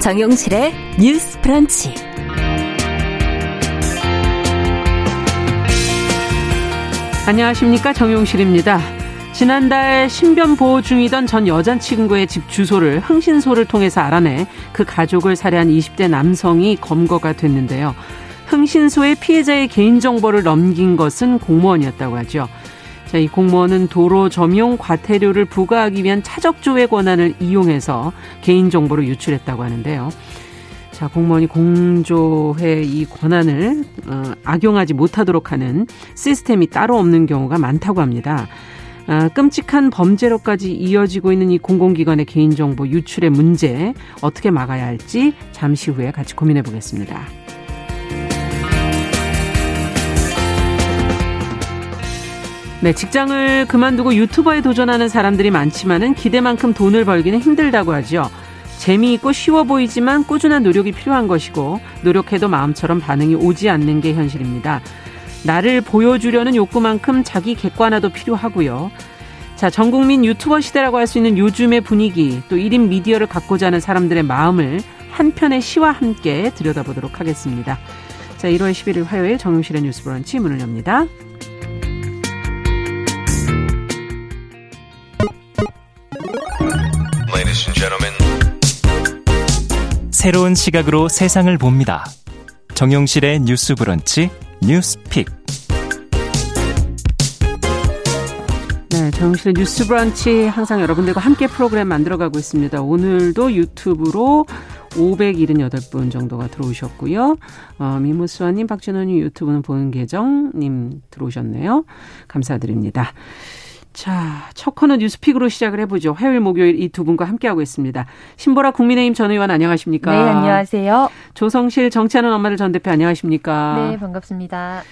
정용실의 뉴스 프런치. 안녕하십니까. 정용실입니다. 지난달 신변 보호 중이던 전 여자친구의 집 주소를 흥신소를 통해서 알아내 그 가족을 살해한 20대 남성이 검거가 됐는데요. 흥신소에 피해자의 개인정보를 넘긴 것은 공무원이었다고 하죠. 자, 이 공무원은 도로 점용 과태료를 부과하기 위한 차적조의 권한을 이용해서 개인정보를 유출했다고 하는데요. 자, 공무원이 공조의 이 권한을 어, 악용하지 못하도록 하는 시스템이 따로 없는 경우가 많다고 합니다. 아, 끔찍한 범죄로까지 이어지고 있는 이 공공기관의 개인정보 유출의 문제 어떻게 막아야 할지 잠시 후에 같이 고민해 보겠습니다. 네, 직장을 그만두고 유튜버에 도전하는 사람들이 많지만은 기대만큼 돈을 벌기는 힘들다고 하죠. 재미있고 쉬워 보이지만 꾸준한 노력이 필요한 것이고 노력해도 마음처럼 반응이 오지 않는 게 현실입니다. 나를 보여주려는 욕구만큼 자기 객관화도 필요하고요. 자, 전 국민 유튜버 시대라고 할 수 있는 요즘의 분위기, 또 1인 미디어를 갖고자 하는 사람들의 마음을 한 편의 시와 함께 들여다보도록 하겠습니다. 자, 1월 11일 화요일 정용실의 뉴스 브런치 문을 엽니다. 새로운 시각으로 세상을 봅니다. 정용실의 뉴스 브런치 뉴스픽. 네, 정용실의 뉴스 브런치 항상 여러분들과 함께 프로그램 만들어가고 있습니다. 오늘도 유튜브로 578분 정도가 들어오셨고요. 어, 미무수아님, 박진원님 유튜브는 보는 계정님 들어오셨네요. 감사드립니다. 자, 첫 코너 뉴스픽으로 시작을 해보죠. 화요일, 목요일 이 두 분과 함께하고 있습니다. 신보라 국민의힘 전 의원 안녕하십니까? 네, 안녕하세요. 조성실 정치하는 엄마들 전 대표 안녕하십니까? 네, 반갑습니다.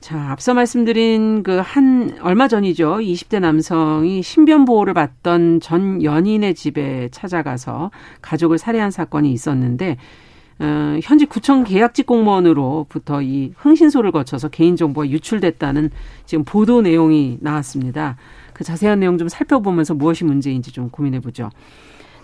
자, 앞서 말씀드린 그 한 얼마 전이죠. 20대 남성이 신변 보호를 받던 전 연인의 집에 찾아가서 가족을 살해한 사건이 있었는데 어, 현재 구청 계약직 공무원으로부터 이 흥신소를 거쳐서 개인정보가 유출됐다는 지금 보도 내용이 나왔습니다. 그 자세한 내용 좀 살펴보면서 무엇이 문제인지 좀 고민해 보죠.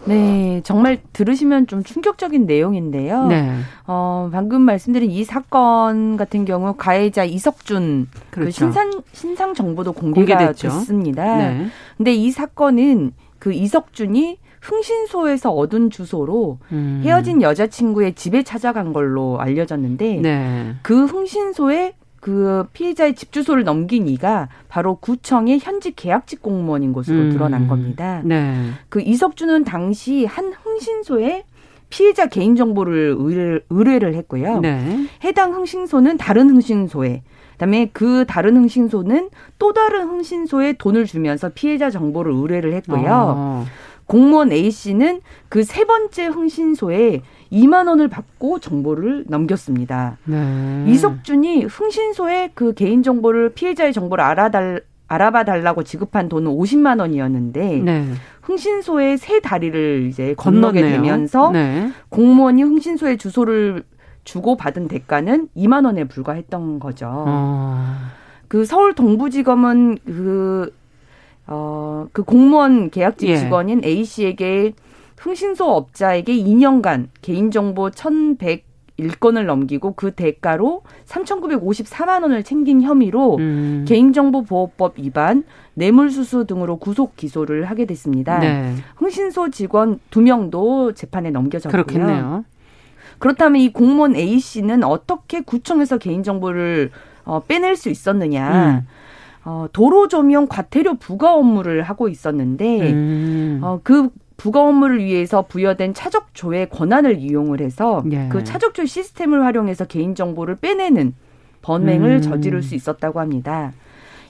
네, 정말 들으시면 좀 충격적인 내용인데요. 네. 어, 방금 말씀드린 이 사건 같은 경우 가해자 이석준 그 그렇죠. 그 신상 신상 정보도 공개가 공개됐죠. 됐습니다. 네. 근데 이 사건은 그 이석준이 흥신소에서 얻은 주소로 음. 헤어진 여자친구의 집에 찾아간 걸로 알려졌는데 네. 그 흥신소에 그 피해자의 집 주소를 넘긴 이가 바로 구청의 현직 계약직 공무원인 것으로 음. 드러난 겁니다. 네. 그 이석준은 당시 한 흥신소에 피해자 개인 정보를 의뢰를, 의뢰를 했고요. 네. 해당 흥신소는 다른 흥신소에 그다음에 그 다른 흥신소는 또 다른 흥신소에 돈을 주면서 피해자 정보를 의뢰를 했고요. 어. 공무원 A 씨는 그 세 번째 흥신소에 2만 원을 받고 정보를 넘겼습니다. 네. 이석준이 흥신소에 그 개인 정보를 피해자의 정보를 알아달 알아봐 달라고 지급한 돈은 50만 원이었는데 네. 흥신소의 세 다리를 이제 건너게 건넜네요. 되면서 네. 공무원이 흥신소의 주소를 주고 받은 대가는 2만 원에 불과했던 거죠. 어. 그 서울 동부지검은 그 어, 그 공무원 계약직 예. 직원인 A 씨에게 흥신소 업자에게 2년간 개인정보 1,101건을 넘기고 그 대가로 3,954만 원을 챙긴 혐의로 음. 개인정보보호법 위반, 뇌물수수 등으로 구속 기소를 하게 됐습니다. 네. 흥신소 직원 2명도 재판에 넘겨졌고요. 그렇겠네요. 그렇다면 이 공무원 A 씨는 어떻게 구청에서 개인정보를 어, 빼낼 수 있었느냐? 음. 어, 도로 조명 과태료 부과 업무를 하고 있었는데 음. 어, 그 부가 업무를 위해서 부여된 차적조의 권한을 이용을 해서 예. 그 차적조 시스템을 활용해서 개인 정보를 빼내는 범행을 음. 저지를 수 있었다고 합니다.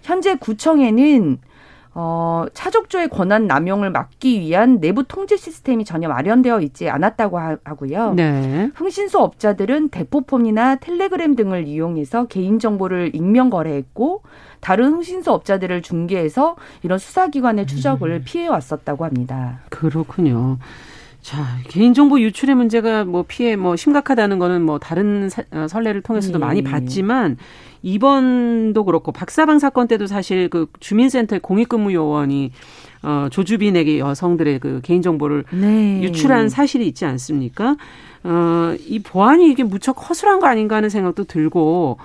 현재 구청에는 어, 차적조의 권한 남용을 막기 위한 내부 통제 시스템이 전혀 마련되어 있지 않았다고 하 고요. 네. 흥신소 업자들은 대포폰이나 텔레그램 등을 이용해서 개인 정보를 익명 거래했고 다른 흥신소 업자들을 중개해서 이런 수사기관의 추적을 음. 피해 왔었다고 합니다. 그렇군요. 자, 개인정보 유출의 문제가 뭐 피해 뭐 심각하다는 거는 뭐 다른 사, 어, 선례를 통해서도 네. 많이 봤지만 이번도 그렇고 박사방 사건 때도 사실 그 주민센터 공익근무 요원이 어 조주빈에게 여성들의 그 개인 정보를 네. 유출한 사실이 있지 않습니까? 어, 이 보안이 이게 무척 허술한 거 아닌가 하는 생각도 들고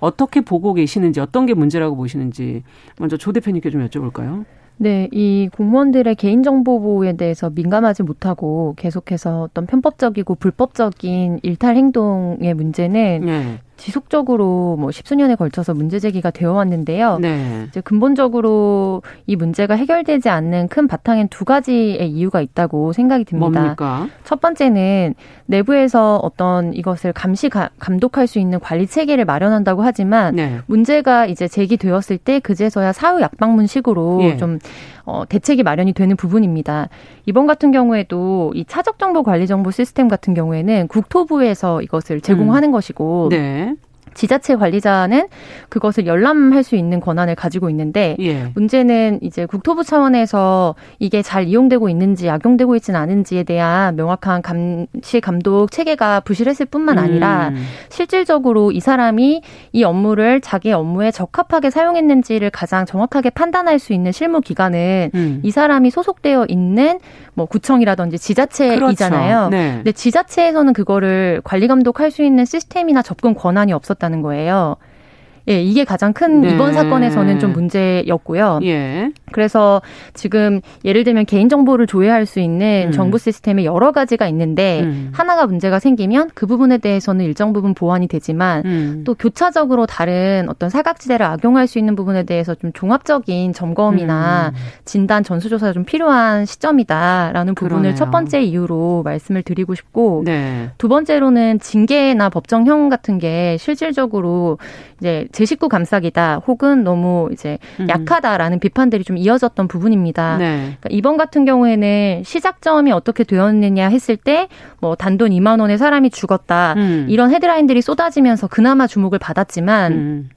어떻게 보고 계시는지 어떤 게 문제라고 보시는지 먼저 조 대표님께 좀 여쭤볼까요? 네, 이 공무원들의 개인정보 보호에 대해서 민감하지 못하고 계속해서 어떤 편법적이고 불법적인 일탈 행동의 문제는 네. 지속적으로 뭐 십수년에 걸쳐서 문제 제기가 되어 왔는데요. 네. 이제 근본적으로 이 문제가 해결되지 않는 큰 바탕엔 두 가지의 이유가 있다고 생각이 듭니다. 뭡니까? 첫 번째는 내부에서 어떤 이것을 감시 감독할 수 있는 관리 체계를 마련한다고 하지만 네. 문제가 이제 제기되었을 때 그제서야 사후 약방문식으로 예. 좀 어, 대책이 마련이 되는 부분입니다. 이번 같은 경우에도 이 차적 정보 관리 정보 시스템 같은 경우에는 국토부에서 이것을 제공하는 음. 것이고 네. 지자체 관리자는 그것을 열람할 수 있는 권한을 가지고 있는데 예. 문제는 이제 국토부 차원에서 이게 잘 이용되고 있는지 악용되고 있지는 않은지에 대한 명확한 감시 감독 체계가 부실했을 뿐만 아니라 음. 실질적으로 이 사람이 이 업무를 자기의 업무에 적합하게 사용했는지를 가장 정확하게 판단할 수 있는 실무 기관은 음. 이 사람이 소속되어 있는 뭐 구청이라든지 지자체이잖아요. 그렇죠. 네. 근데 지자체에서는 그거를 관리 감독할 수 있는 시스템이나 접근 권한이 없었 다는 거예요. 예, 이게 가장 큰 네. 이번 사건에서는 좀 문제였고요. 예. 그래서 지금 예를 들면 개인정보를 조회할 수 있는 음. 정부 시스템에 여러 가지가 있는데 음. 하나가 문제가 생기면 그 부분에 대해서는 일정 부분 보완이 되지만 음. 또 교차적으로 다른 어떤 사각지대를 악용할 수 있는 부분에 대해서 좀 종합적인 점검이나 음. 진단 전수조사가 좀 필요한 시점이다라는 부분을 그러네요. 첫 번째 이유로 말씀을 드리고 싶고 네. 두 번째로는 징계나 법정형 같은 게 실질적으로 이제 제 식구 감싸기다 혹은 너무 이제 음. 약하다라는 비판들이 좀 이어졌던 부분입니다. 네. 그러니까 이번 같은 경우에는 시작점이 어떻게 되었느냐 했을 때 뭐 단돈 2만 원에 사람이 죽었다 음. 이런 헤드라인들이 쏟아지면서 그나마 주목을 받았지만 음.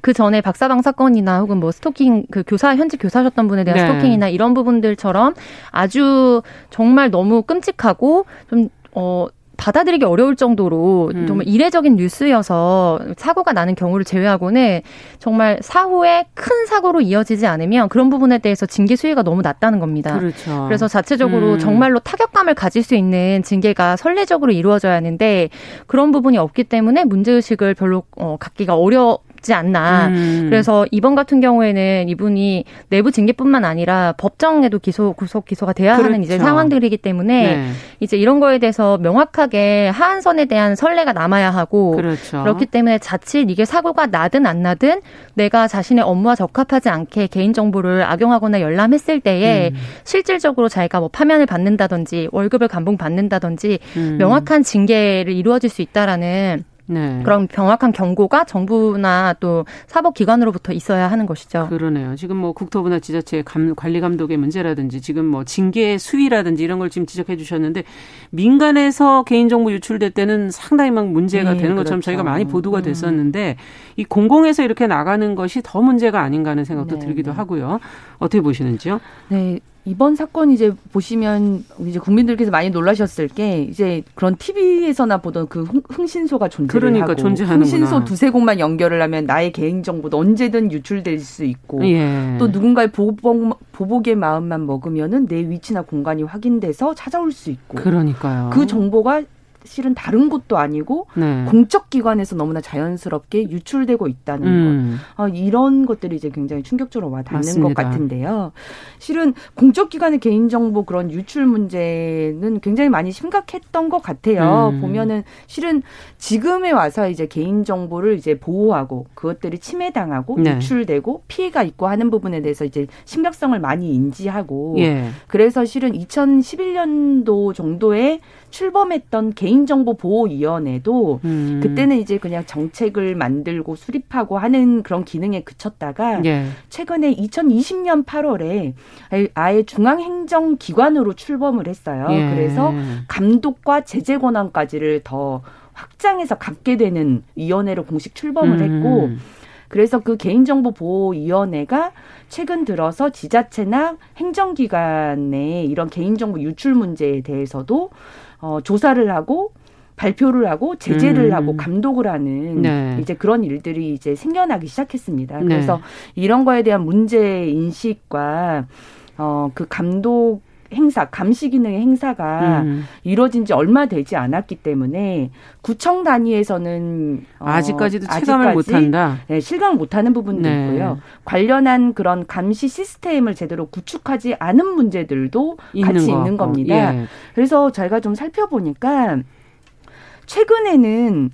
그 전에 박사방 사건이나 혹은 뭐 스토킹 그 교사 현직 교사셨던 분에 대한 네. 스토킹이나 이런 부분들처럼 아주 정말 너무 끔찍하고 좀 어 받아들이기 어려울 정도로 음. 정말 이례적인 뉴스여서 사고가 나는 경우를 제외하고는 정말 사후에 큰 사고로 이어지지 않으면 그런 부분에 대해서 징계 수위가 너무 낮다는 겁니다. 그렇죠. 그래서 자체적으로 음. 정말로 타격감을 가질 수 있는 징계가 선례적으로 이루어져야 하는데 그런 부분이 없기 때문에 문제의식을 별로 어, 갖기가 어려 지 않나. 음. 그래서 이번 같은 경우에는 이분이 내부 징계뿐만 아니라 법정에도 기소 구속 기소가 돼야 그렇죠. 하는 이제 상황들이기 때문에 네. 이제 이런 거에 대해서 명확하게 하한선에 대한 선례가 남아야 하고 그렇죠. 그렇기 때문에 자칫 이게 사고가 나든 안 나든 내가 자신의 업무와 적합하지 않게 개인 정보를 악용하거나 열람했을 때에 음. 실질적으로 자기가 뭐 파면을 받는다든지 월급을 감봉 받는다든지 음. 명확한 징계를 이루어질 수 있다라는 네. 그런 명확한 경고가 정부나 또 사법기관으로부터 있어야 하는 것이죠. 그러네요. 지금 뭐 국토부나 지자체 감, 관리 감독의 문제라든지 지금 뭐 징계 수위라든지 이런 걸 지금 지적해 주셨는데 민간에서 개인정보 유출될 때는 상당히 막 문제가 네, 되는 것처럼 그렇죠. 저희가 많이 보도가 음. 됐었는데 음. 이 공공에서 이렇게 나가는 것이 더 문제가 아닌가 하는 생각도 네, 들기도 네. 하고요. 어떻게 보시는지요? 네. 이번 사건 이제 보시면 이제 국민들께서 많이 놀라셨을 게 이제 그런 TV에서나 보던 그 흥 신소가 존재를 그러니까 하고 존재하는구나. 흥신소 두세 곳만 연결을 하면 나의 개인 정보도 언제든 유출될 수 있고 예. 또 누군가의 보복, 보복의 마음만 먹으면은 내 위치나 공간이 확인돼서 찾아올 수 있고 그러니까요. 그 정보가 실은 다른 곳도 아니고 네. 공적 기관에서 너무나 자연스럽게 유출되고 있다는 음. 것. 아, 이런 것들이 이제 굉장히 충격적으로 와 닿는 것 같은데요. 실은 공적 기관의 개인 정보 그런 유출 문제는 굉장히 많이 심각했던 것 같아요. 음. 보면은 실은 지금에 와서 이제 개인 정보를 이제 보호하고 그것들이 침해당하고 네. 유출되고 피해가 있고 하는 부분에 대해서 이제 심각성을 많이 인지하고 예. 그래서 실은 2011년도 정도에 출범했던 개인 정보 보호위원회도 음. 그때는 이제 그냥 정책을 만들고 수립하고 하는 그런 기능에 그쳤다가 예. 최근에 2020년 8월에 아예 중앙행정기관으로 출범을 했어요. 예. 그래서 감독과 제재 권한까지를 더 확장해서 갖게 되는 위원회로 공식 출범을 음. 했고 그래서 그 개인정보보호위원회가 최근 들어서 지자체나 행정기관의 이런 개인정보 유출 문제에 대해서도 어, 조사를 하고 발표를 하고 제재를 음. 하고 감독을 하는 네. 이제 그런 일들이 이제 생겨나기 시작했습니다. 네. 그래서 네. 이런 거에 대한 문제 인식과 어, 그 감독 행사, 감시 기능의 행사가 음. 이루어진 지 얼마 되지 않았기 때문에 구청 단위에서는 어, 아직까지도 체감을 못한다. 네, 실감 못하는 부분도 네. 있고요. 관련한 그런 감시 시스템을 제대로 구축하지 않은 문제들도 있는 같이 거. 있는 겁니다. 예. 그래서 저희가 좀 살펴보니까 최근에는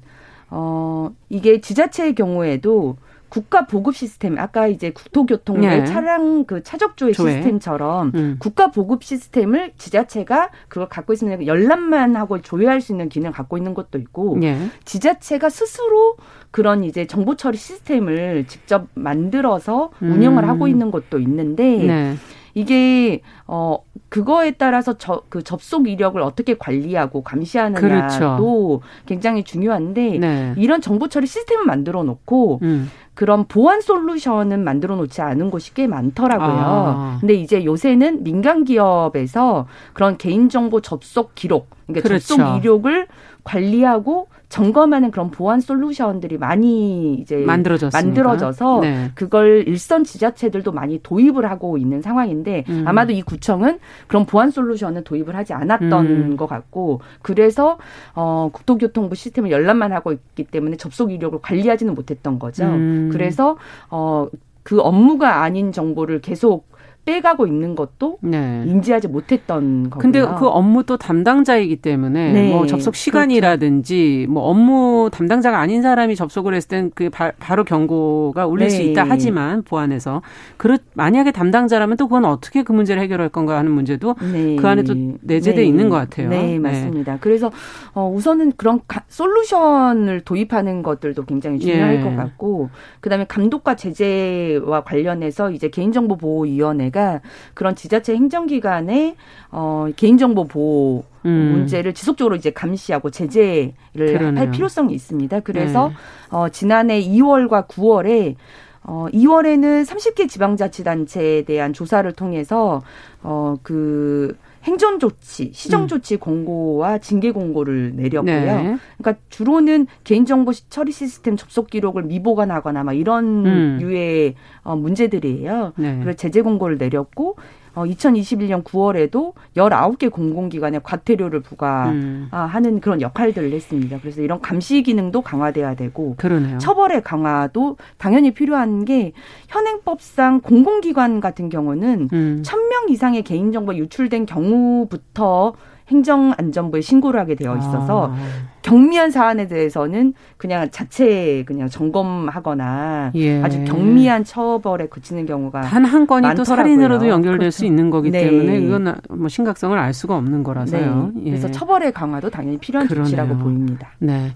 어 이게 지자체의 경우에도 국가 보급 시스템 아까 이제 국토교통부 네. 차량 그 차적조회 조회. 시스템처럼 음. 국가 보급 시스템을 지자체가 그걸 갖고 있으면 열람만 하고 조회할 수 있는 기능을 갖고 있는 것도 있고 네. 지자체가 스스로 그런 이제 정보 처리 시스템을 직접 만들어서 운영을 음. 하고 있는 것도 있는데 네. 이게 어 그거에 따라서 저 그 접속 이력을 어떻게 관리하고 감시하느냐도 그렇죠. 굉장히 중요한데 네. 이런 정보 처리 시스템을 만들어 놓고 음. 그런 보안 솔루션은 만들어 놓지 않은 곳이 꽤 많더라고요. 아. 근데 이제 요새는 민간 기업에서 그런 개인정보 접속 기록, 그러니까 그렇죠. 접속 이력을 관리하고 점검하는 그런 보안 솔루션들이 많이 이제 만들어졌습니까? 만들어져서 네. 그걸 일선 지자체들도 많이 도입을 하고 있는 상황인데 음. 아마도 이 구청은 그런 보안 솔루션은 도입을 하지 않았던 음. 것 같고 그래서 어 국토교통부 시스템을 열람만 하고 있기 때문에 접속 이력을 관리하지는 못했던 거죠. 음. 그래서 어그 업무가 아닌 정보를 계속 빼가고 있는 것도 네. 인지하지 못했던 거고요. 근데 그 업무 또 담당자이기 때문에 네. 뭐 접속 시간이라든지 그렇죠. 뭐 업무 담당자가 아닌 사람이 접속을 했을 땐 그 바로 경고가 울릴 네. 수 있다 하지만 보안에서 그렇 만약에 담당자라면 또 그건 어떻게 그 문제를 해결할 건가 하는 문제도 네. 그 안에 또 내재돼 네. 있는 것 같아요. 네, 네. 맞습니다. 그래서 어 우선은 그런 가, 솔루션을 도입하는 것들도 굉장히 중요할 것 같고 그다음에 감독과 제재와 관련해서 이제 개인정보보호위원회가 보니까 그런 지자체 행정기관의 어, 개인정보 보호 음. 문제를 지속적으로 이제 감시하고 제재를 그러네요. 할 필요성이 있습니다. 그래서 네. 어, 지난해 2월과 9월에 어, 2월에는 30개 지방자치단체에 대한 조사를 통해서 어, 그 행정 조치, 시정 음. 조치 공고와 징계 공고를 내렸고요. 네. 그러니까 주로는 개인정보 처리 시스템 접속 기록을 미보관하거나 막 이런 음. 유의 어, 문제들이에요. 네. 그래서 제재 공고를 내렸고 어, 2021년 9월에도 19개 공공기관에 과태료를 부과하는 음. 그런 역할들을 했습니다. 그래서 이런 감시 기능도 강화돼야 되고 그러네요. 처벌의 강화도 당연히 필요한 게 현행법상 공공기관 같은 경우는 음. 1000명 이상의 개인정보 유출된 경우부터 행정안전부에 신고를 하게 되어 있어서 아. 경미한 사안에 대해서는 그냥 자체 그냥 점검하거나 예. 아주 경미한 처벌에 그치는 경우가 단 한 건이 많더라고요. 또 살인으로도 연결될 그렇죠. 수 있는 거기 네. 때문에 이건 뭐 심각성을 알 수가 없는 거라서요. 네. 예. 그래서 처벌의 강화도 당연히 필요한 그러네요. 조치라고 보입니다. 네.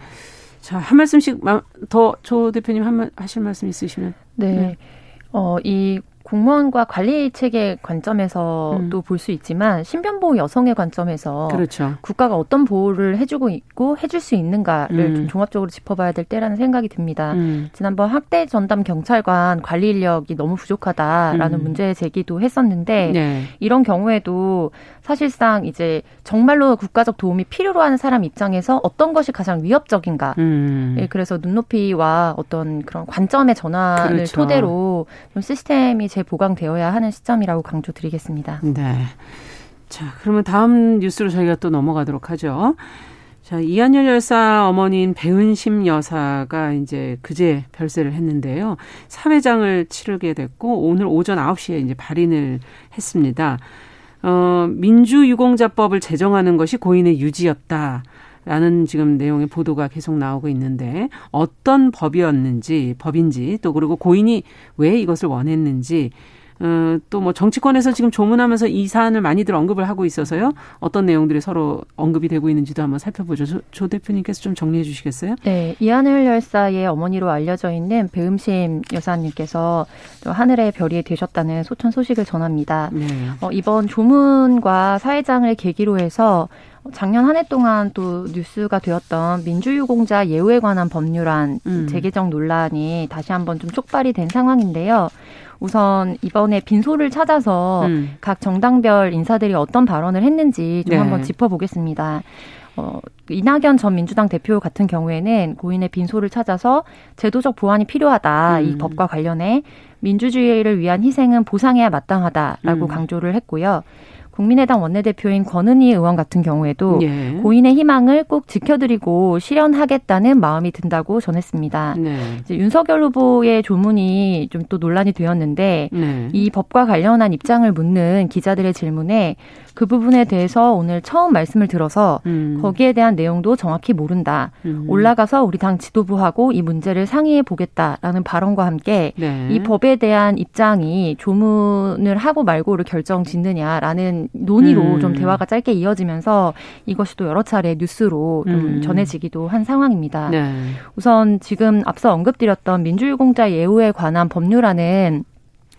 자, 한 말씀씩 더 조 대표님 한 말, 하실 말씀 있으시면. 네. 네. 어, 이 공무원과 관리 체계 관점에서도 음. 볼수 있지만 신변보호 여성의 관점에서 그렇죠. 국가가 어떤 보호를 해주고 있고 해줄 수 있는가를 음. 좀 종합적으로 짚어봐야 될 때라는 생각이 듭니다. 음. 지난번 학대 전담 경찰관 관리 인력이 너무 부족하다라는 음. 문제 제기도 했었는데 네. 이런 경우에도 사실상 이제 정말로 국가적 도움이 필요로 하는 사람 입장에서 어떤 것이 가장 위협적인가. 음. 예, 그래서 눈높이와 어떤 그런 관점의 전환을 그렇죠. 토대로 좀 시스템이 재보강되어야 하는 시점이라고 강조드리겠습니다. 네. 자, 그러면 다음 뉴스로 저희가 또 넘어가도록 하죠. 자, 이한열 열사 어머니인 배은심 여사가 이제 그제 별세를 했는데요. 사회장을 치르게 됐고 오늘 오전 9시에 이제 발인을 했습니다. 어, 민주유공자법을 제정하는 것이 고인의 유지였다. 라는 지금 내용의 보도가 계속 나오고 있는데 어떤 법이었는지 법인지 또 그리고 고인이 왜 이것을 원했는지 어, 또뭐 정치권에서 지금 조문하면서 이 사안을 많이들 언급을 하고 있어서요. 어떤 내용들이 서로 언급이 되고 있는지도 한번 살펴보죠. 조, 조 대표님께서 좀 정리해 주시겠어요? 네. 이하늘 열사의 어머니로 알려져 있는 배음심 여사님께서 하늘의 별이 되셨다는 소천 소식을 전합니다. 네. 어, 이번 조문과 사회장을 계기로 해서 작년 한 해 동안 또 뉴스가 되었던 민주유공자 예우에 관한 법률안 음. 재개정 논란이 다시 한번 좀 촉발이 된 상황인데요. 우선 이번에 빈소를 찾아서 음. 각 정당별 인사들이 어떤 발언을 했는지 좀 네. 한번 짚어보겠습니다. 어, 이낙연 전 민주당 대표 같은 경우에는 고인의 빈소를 찾아서 제도적 보완이 필요하다. 음. 이 법과 관련해 민주주의를 위한 희생은 보상해야 마땅하다라고 음. 강조를 했고요. 국민의당 원내대표인 권은희 의원 같은 경우에도 예. 고인의 희망을 꼭 지켜드리고 실현하겠다는 마음이 든다고 전했습니다. 네. 이제 윤석열 후보의 조문이 좀 또 논란이 되었는데 네. 이 법과 관련한 입장을 묻는 기자들의 질문에 그 부분에 대해서 오늘 처음 말씀을 들어서 음. 거기에 대한 내용도 정확히 모른다. 음. 올라가서 우리 당 지도부하고 이 문제를 상의해 보겠다라는 발언과 함께 네. 이 법에 대한 입장이 조문을 하고 말고를 결정 짓느냐라는 논의로 음. 좀 대화가 짧게 이어지면서 이것이 또 여러 차례 뉴스로 좀 음. 전해지기도 한 상황입니다. 네. 우선 지금 앞서 언급드렸던 민주유공자 예우에 관한 법률안은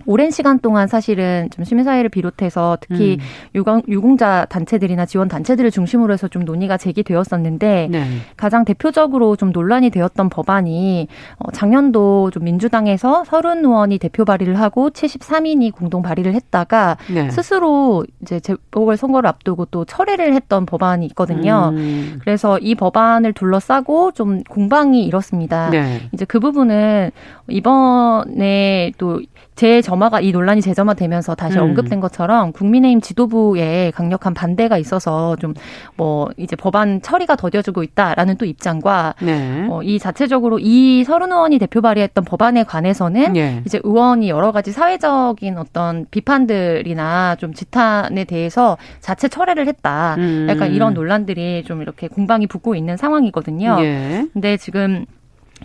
오랜 시간 동안 사실은 좀 시민사회를 비롯해서 특히 음. 유공, 유공자 단체들이나 지원 단체들을 중심으로 해서 좀 논의가 제기되었었는데 네. 가장 대표적으로 좀 논란이 되었던 법안이 어, 작년도 좀 민주당에서 서른 의원이 대표 발의를 하고 73인이 공동 발의를 했다가 네. 스스로 이제 재보궐 선거를 앞두고 또 철회를 했던 법안이 있거든요. 음. 그래서 이 법안을 둘러싸고 좀 공방이 일었습니다. 네. 이제 그 부분은 이번에 또재 점화가 이 논란이 재점화되면서 다시 음. 언급된 것처럼 국민의힘 지도부에 강력한 반대가 있어서 좀 뭐 이제 법안 처리가 더뎌지고 있다라는 또 입장과 네. 어, 이 자체적으로 이 서른 의원이 대표 발의했던 법안에 관해서는 네. 이제 의원이 여러 가지 사회적인 어떤 비판들이나 좀 지탄에 대해서 자체 철회를 했다. 음. 약간 이런 논란들이 좀 이렇게 공방이 붙고 있는 상황이거든요. 예. 근데 지금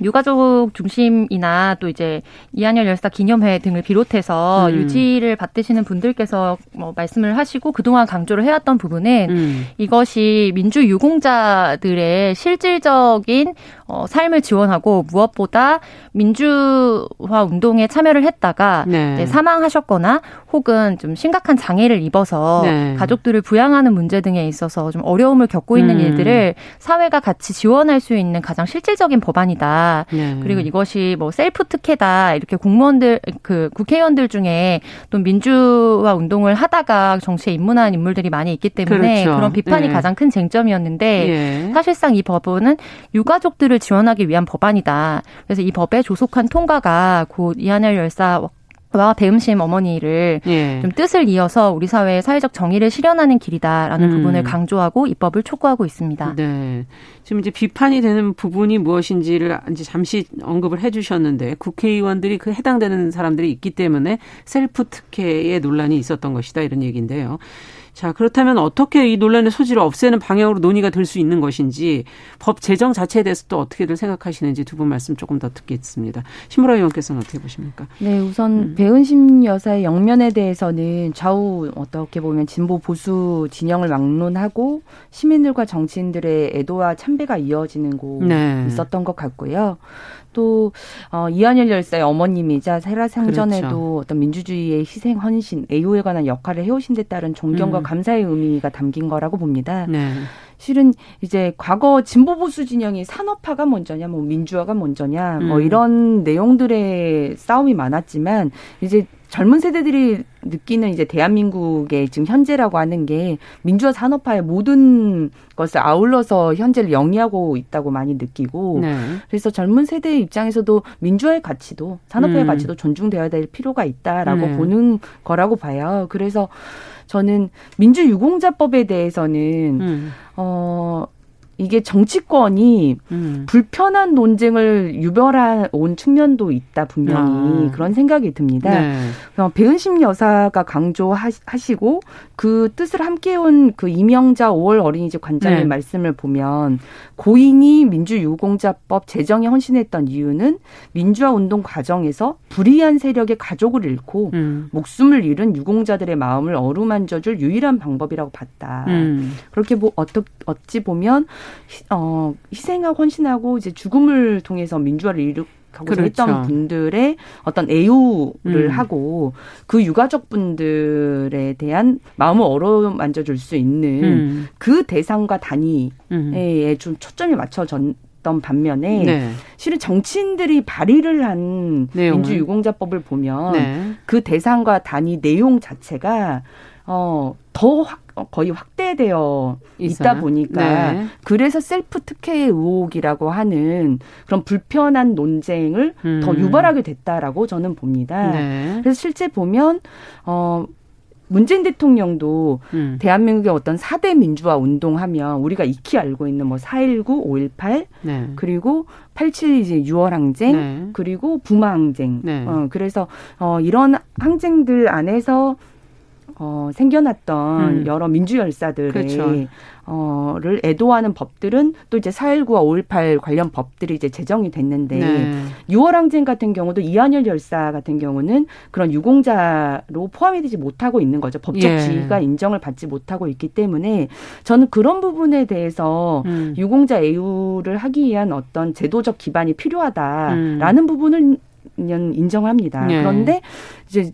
유가족 중심이나 또 이제 이한열 열사 기념회 등을 비롯해서 음. 유지를 받으시는 분들께서 뭐 말씀을 하시고 그동안 강조를 해왔던 부분은 음. 이것이 민주 유공자들의 실질적인 어, 삶을 지원하고 무엇보다 민주화 운동에 참여를 했다가 네. 사망하셨거나 혹은 좀 심각한 장애를 입어서 네. 가족들을 부양하는 문제 등에 있어서 좀 어려움을 겪고 있는 음. 일들을 사회가 같이 지원할 수 있는 가장 실질적인 법안이다. 네. 그리고 이것이 뭐 셀프 특혜다 이렇게 공무원들 그 국회의원들 중에 또 민주화 운동을 하다가 정치에 입문한 인물들이 많이 있기 때문에 그렇죠. 그런 비판이 네. 가장 큰 쟁점이었는데 예. 사실상 이 법은 유가족들을 지원하기 위한 법안이다. 그래서 이 법의 조속한 통과가 곧 이한열 열사 와 배음심 어머니를 예. 좀 뜻을 이어서 우리 사회의 사회적 정의를 실현하는 길이다라는 음. 부분을 강조하고 입법을 촉구하고 있습니다. 네. 지금 이제 비판이 되는 부분이 무엇인지를 이제 잠시 언급을 해 주셨는데 국회의원들이 그 해당되는 사람들이 있기 때문에 셀프 특혜의 논란이 있었던 것이다 이런 얘기인데요. 자, 그렇다면 어떻게 이 논란의 소지를 없애는 방향으로 논의가 될 수 있는 것인지 법 제정 자체에 대해서 또 어떻게들 생각하시는지 두 분 말씀 조금 더 듣겠습니다. 신무라 의원께서는 어떻게 보십니까? 네, 우선 음. 배은심 여사의 영면에 대해서는 좌우 어떻게 보면 진보 보수 진영을 막론하고 시민들과 정치인들의 애도와 참배가 이어지는 곳 네. 있었던 것 같고요. 또 어, 이한열 열사의 어머님이자 세라생전에도 그렇죠. 어떤 민주주의의 희생 헌신 애호에 관한 역할을 해오신 데 따른 존경과 음. 감사의 의미가 담긴 거라고 봅니다. 네. 실은 이제 과거 진보 보수 진영이 산업화가 먼저냐, 뭐 민주화가 먼저냐, 뭐 음. 뭐 이런 내용들의 싸움이 많았지만 이제 젊은 세대들이 느끼는 이제 대한민국의 지금 현재라고 하는 게 민주화 산업화의 모든 것을 아울러서 현재를 영위하고 있다고 많이 느끼고 네. 그래서 젊은 세대의 입장에서도 민주화의 가치도 산업화의 음. 가치도 존중되어야 될 필요가 있다라고 네. 보는 거라고 봐요. 그래서 저는 민주유공자법에 대해서는 음. 어 이게 정치권이 음. 불편한 논쟁을 유별해 온 측면도 있다 분명히 아. 그런 생각이 듭니다. 네. 배은심 여사가 강조하시고 그 뜻을 함께해온 그 이명자 5월 어린이집 관장의 네. 말씀을 보면 고인이 민주유공자법 제정에 헌신했던 이유는 민주화 운동 과정에서 불의한 세력의 가족을 잃고 음. 목숨을 잃은 유공자들의 마음을 어루만져줄 유일한 방법이라고 봤다. 음. 그렇게 뭐 어떻 어찌 보면 어, 희생하고 헌신하고 이제 죽음을 통해서 민주화를 이루 하고 그렇죠. 했던 분들의 어떤 애우를 음. 하고 그 유가족 분들에 대한 마음을 어루만져 줄 수 있는 음. 그 대상과 단위에 음. 좀 초점이 맞춰졌 던 반면에 네. 실은 정치인들이 발의를 한 내용은? 민주유공자법을 보면 네. 그 대상과 단위 내용 자체가 어 더 확 거의 확대되어 있어요? 있다 보니까 네. 그래서 셀프 특혜 의혹이라고 하는 그런 불편한 논쟁을 음. 더 유발하게 됐다라고 저는 봅니다. 네. 그래서 실제 보면 어 문재인 대통령도 음. 대한민국의 어떤 사대 민주화 운동하면 우리가 익히 알고 있는 뭐 4.19, 5.18 네. 그리고 87 이제 6월 항쟁 네. 그리고 부마 항쟁. 네. 어 그래서 어 이런 항쟁들 안에서 어, 생겨났던 음. 여러 민주 열사들의 그렇죠. 어를 애도하는 법들은 또 이제 4.19와 5.18 관련 법들이 이제 제정이 됐는데 네. 6월 항쟁 같은 경우도 이한열 열사 같은 경우는 그런 유공자로 포함이 되지 못하고 있는 거죠. 법적 예. 지위가 인정을 받지 못하고 있기 때문에 저는 그런 부분에 대해서 음. 유공자 애우를 하기 위한 어떤 제도적 기반이 필요하다라는 음. 부분을 인정합니다. 예. 그런데 이제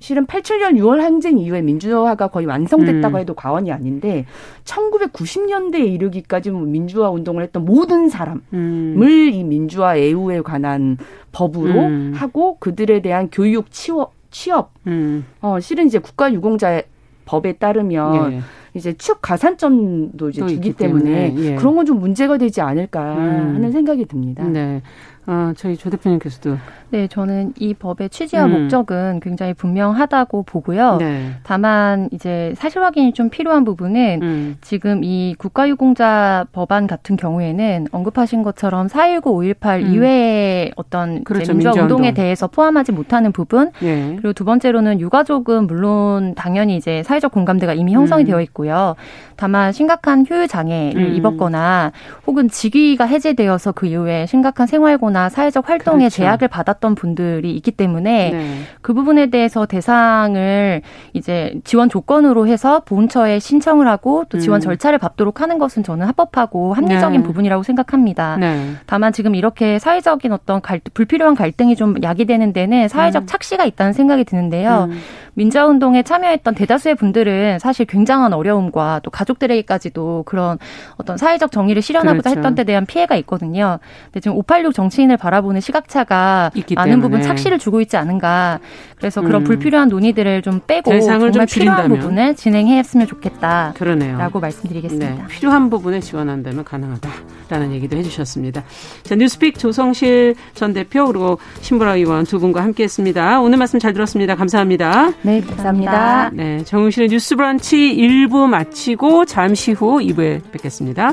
실은 87년 6월 항쟁 이후에 민주화가 거의 완성됐다고 음. 해도 과언이 아닌데 1990년대에 이르기까지 뭐 민주화 운동을 했던 모든 사람을 음. 이 민주화 애우에 관한 법으로 음. 하고 그들에 대한 교육 취업 취업 음. 어 실은 이제 국가 유공자 법에 따르면 예. 이제 취업 가산점도 이제 주기 때문에, 때문에 예. 그런 건 좀 문제가 되지 않을까 음. 하는 생각이 듭니다. 네. 어, 저희 조 대표님께서도. 네, 저는 이 법의 취지와 음. 목적은 굉장히 분명하다고 보고요. 네. 다만 이제 사실 확인이 좀 필요한 부분은 음. 지금 이 국가유공자 법안 같은 경우에는 언급하신 것처럼 4.19, 5.18 음. 이외의 어떤 그렇죠, 민주화 운동에 대해서 포함하지 못하는 부분 예. 그리고 두 번째로는 유가족은 물론 당연히 이제 사회적 공감대가 이미 형성이 음. 되어 있고요. 다만 심각한 효율 장애를 음. 입었거나 혹은 직위가 해제되어서 그 이후에 심각한 생활고나 사회적 활동에 그렇죠. 제약을 받았던 분들이 있기 때문에 네. 그 부분에 대해서 대상을 이제 지원 조건으로 해서 보훈처에 신청을 하고 또 지원 음. 절차를 밟도록 하는 것은 저는 합법하고 합리적인 네. 부분이라고 생각합니다. 네. 다만 지금 이렇게 사회적인 어떤 갈, 불필요한 갈등이 좀 야기되는 데는 사회적 음. 착시가 있다는 생각이 드는데요. 음. 민주화운동에 참여했던 대다수의 분들은 사실 굉장한 어려움과 또 가족들에게까지도 그런 어떤 사회적 정의를 실현하고자 그렇죠. 했던 데 대한 피해가 있거든요. 근데 지금 586 정치인 을 바라보는 시각차가 많은. 부분 착시를 주고 있지 않은가. 그래서 그런 음. 불필요한 논의들을 좀 빼고 정말 좀 필요한 부분을 진행했으면 좋겠다. 그러네요. 라고 말씀드리겠습니다. 네. 필요한 부분에 지원한다면 가능하다라는 얘기도 해주셨습니다. 자, 뉴스픽 조성실 전 대표 그리고 신보라 의원 두 분과 함께했습니다. 오늘 말씀 잘 들었습니다. 감사합니다. 네, 감사합니다. 네, 정용실의 뉴스 브런치 1부 마치고 잠시 후 2부에 뵙겠습니다.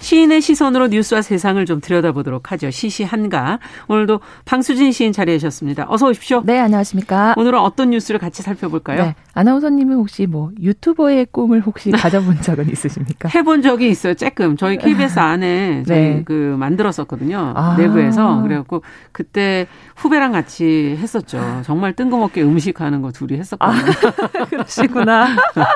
시인의 시선으로 뉴스와 세상을 좀 들여다보도록 하죠. 시시한가. 오늘도 방수진 시인 자리하셨습니다. 어서 오십시오. 네, 안녕하십니까. 오늘은 어떤 뉴스를 같이 살펴볼까요? 네, 아나운서님은 혹시 뭐 유튜버의 꿈을 혹시 가져본 적은 있으십니까? 해본 적이 있어요. 조금. 저희 KBS 안에 저희 네. 그 만들었었거든요. 아. 내부에서. 그래갖고 그때 후배랑 같이 했었죠. 정말 뜬금없게 음식하는 거 둘이 했었거든요. 아, 그러시구나.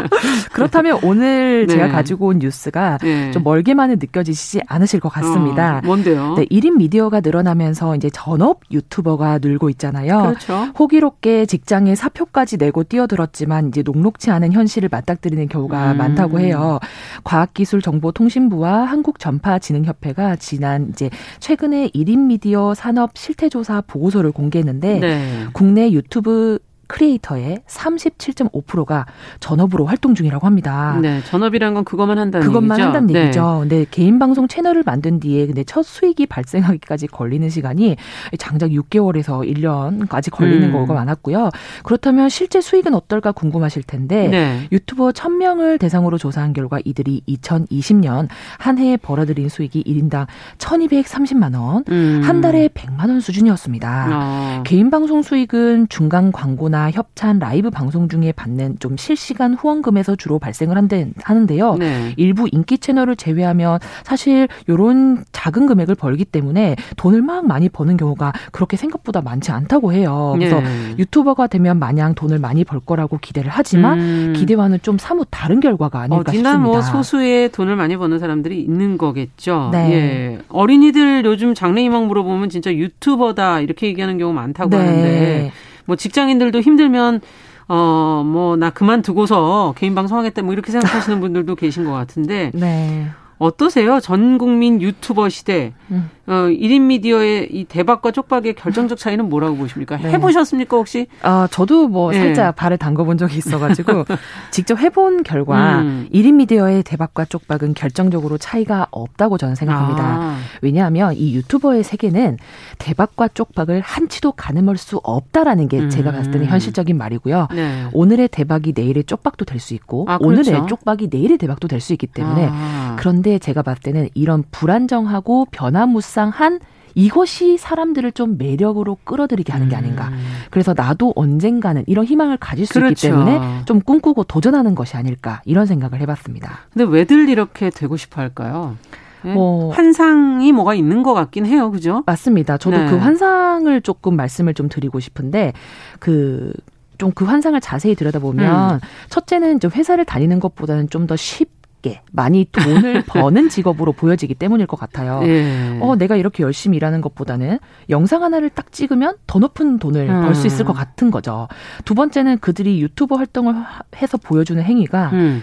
그렇다면 오늘 네. 제가 가지고 온 뉴스가 네. 좀 멀게만은 느껴지시지 않으실 것 같습니다. 어, 뭔데요? 네, 1인 미디어가 늘어나면서 이제 전업 유튜버가 늘고 있잖아요. 그렇죠. 호기롭게 직장에 사표까지 내고 뛰어들었지만 있지만 이제 녹록치 않은 현실을 맞닥뜨리는 경우가 음. 많다고 해요. 과학기술정보통신부와 한국전파진흥협회가 지난 이제 최근에 1인 미디어 산업 실태조사 보고서를 공개했는데 네. 국내 유튜브 크리에이터의 37.5%가 전업으로 활동 중이라고 합니다. 네, 전업이란 건 그것만 한다는 그것만 얘기죠? 한다는 네. 얘기죠. 네, 개인 방송 채널을 만든 뒤에 근데 첫 수익이 발생하기까지 걸리는 시간이 장장 6개월에서 1년까지 걸리는 음. 경우가 많았고요. 그렇다면 실제 수익은 어떨까 궁금하실 텐데 네. 유튜버 1000명을 대상으로 조사한 결과 이들이 2020년 한 해에 벌어들인 수익이 1인당 1230만 원, 음. 한 달에 100만 원 수준이었습니다. 어. 개인 방송 수익은 중간 광고나 콘서트나 협찬, 라이브 방송 중에 받는 좀 실시간 후원금에서 주로 발생을 하는데요. 네. 일부 인기 채널을 제외하면 사실 이런 작은 금액을 벌기 때문에 돈을 막 많이 버는 경우가 그렇게 생각보다 많지 않다고 해요. 그래서 네. 유튜버가 되면 마냥 돈을 많이 벌 거라고 기대를 하지만 음. 기대와는 좀 사뭇 다른 결과가 아닐까 어디나 싶습니다. 뭐 소수의 돈을 많이 버는 사람들이 있는 거겠죠. 네. 예. 어린이들 요즘 장래희망 물어보면 진짜 유튜버다 이렇게 얘기하는 경우 많다고 네. 하는데 뭐 직장인들도 힘들면 어, 뭐, 나 그만두고서 개인 방송하겠다, 뭐, 이렇게 생각하시는 분들도 계신 것 같은데. 네. 어떠세요? 전 국민 유튜버 시대. 음. 어, 1인 미디어의 이 대박과 쪽박의 결정적 차이는 뭐라고 보십니까? 네. 해보셨습니까, 혹시? 아, 저도 뭐 네. 살짝 발을 담궈본 적이 있어가지고, 직접 해본 결과, 음. 1인 미디어의 대박과 쪽박은 결정적으로 차이가 없다고 저는 생각합니다. 아. 왜냐하면 이 유튜버의 세계는 대박과 쪽박을 한치도 가늠할 수 없다라는 게 음. 제가 봤을 때는 현실적인 말이고요. 네. 오늘의 대박이 내일의 쪽박도 될 수 있고, 아, 그렇죠. 오늘의 쪽박이 내일의 대박도 될 수 있기 때문에, 아. 그런데 그런데 제가 봤을 때는 이런 불안정하고 변화무쌍 한 이것이 사람들을 좀 매력으로 끌어들이게 하는 게 아닌가. 음. 그래서 나도 언젠가는 이런 희망을 가질 수 그렇죠. 있기 때문에 좀 꿈꾸고 도전하는 것이 아닐까 이런 생각을 해봤습니다. 근데 왜들 이렇게 되고 싶어 할까요? 네? 뭐 환상이 뭐가 있는 것 같긴 해요, 그죠? 맞습니다. 저도 네. 그 환상을 조금 말씀을 좀 드리고 싶은데 그 좀그 환상을 자세히 들여다보면 음. 첫째는 좀 회사를 다니는 것보다는 좀 더 쉽. 쉽게 많이 돈을 버는 직업으로 보여지기 때문일 것 같아요. 예. 어, 내가 이렇게 열심히 일하는 것보다는 영상 하나를 딱 찍으면 더 높은 돈을 음. 벌수 있을 것 같은 거죠. 두 번째는 그들이 유튜버 활동을 해서 보여주는 행위가 음.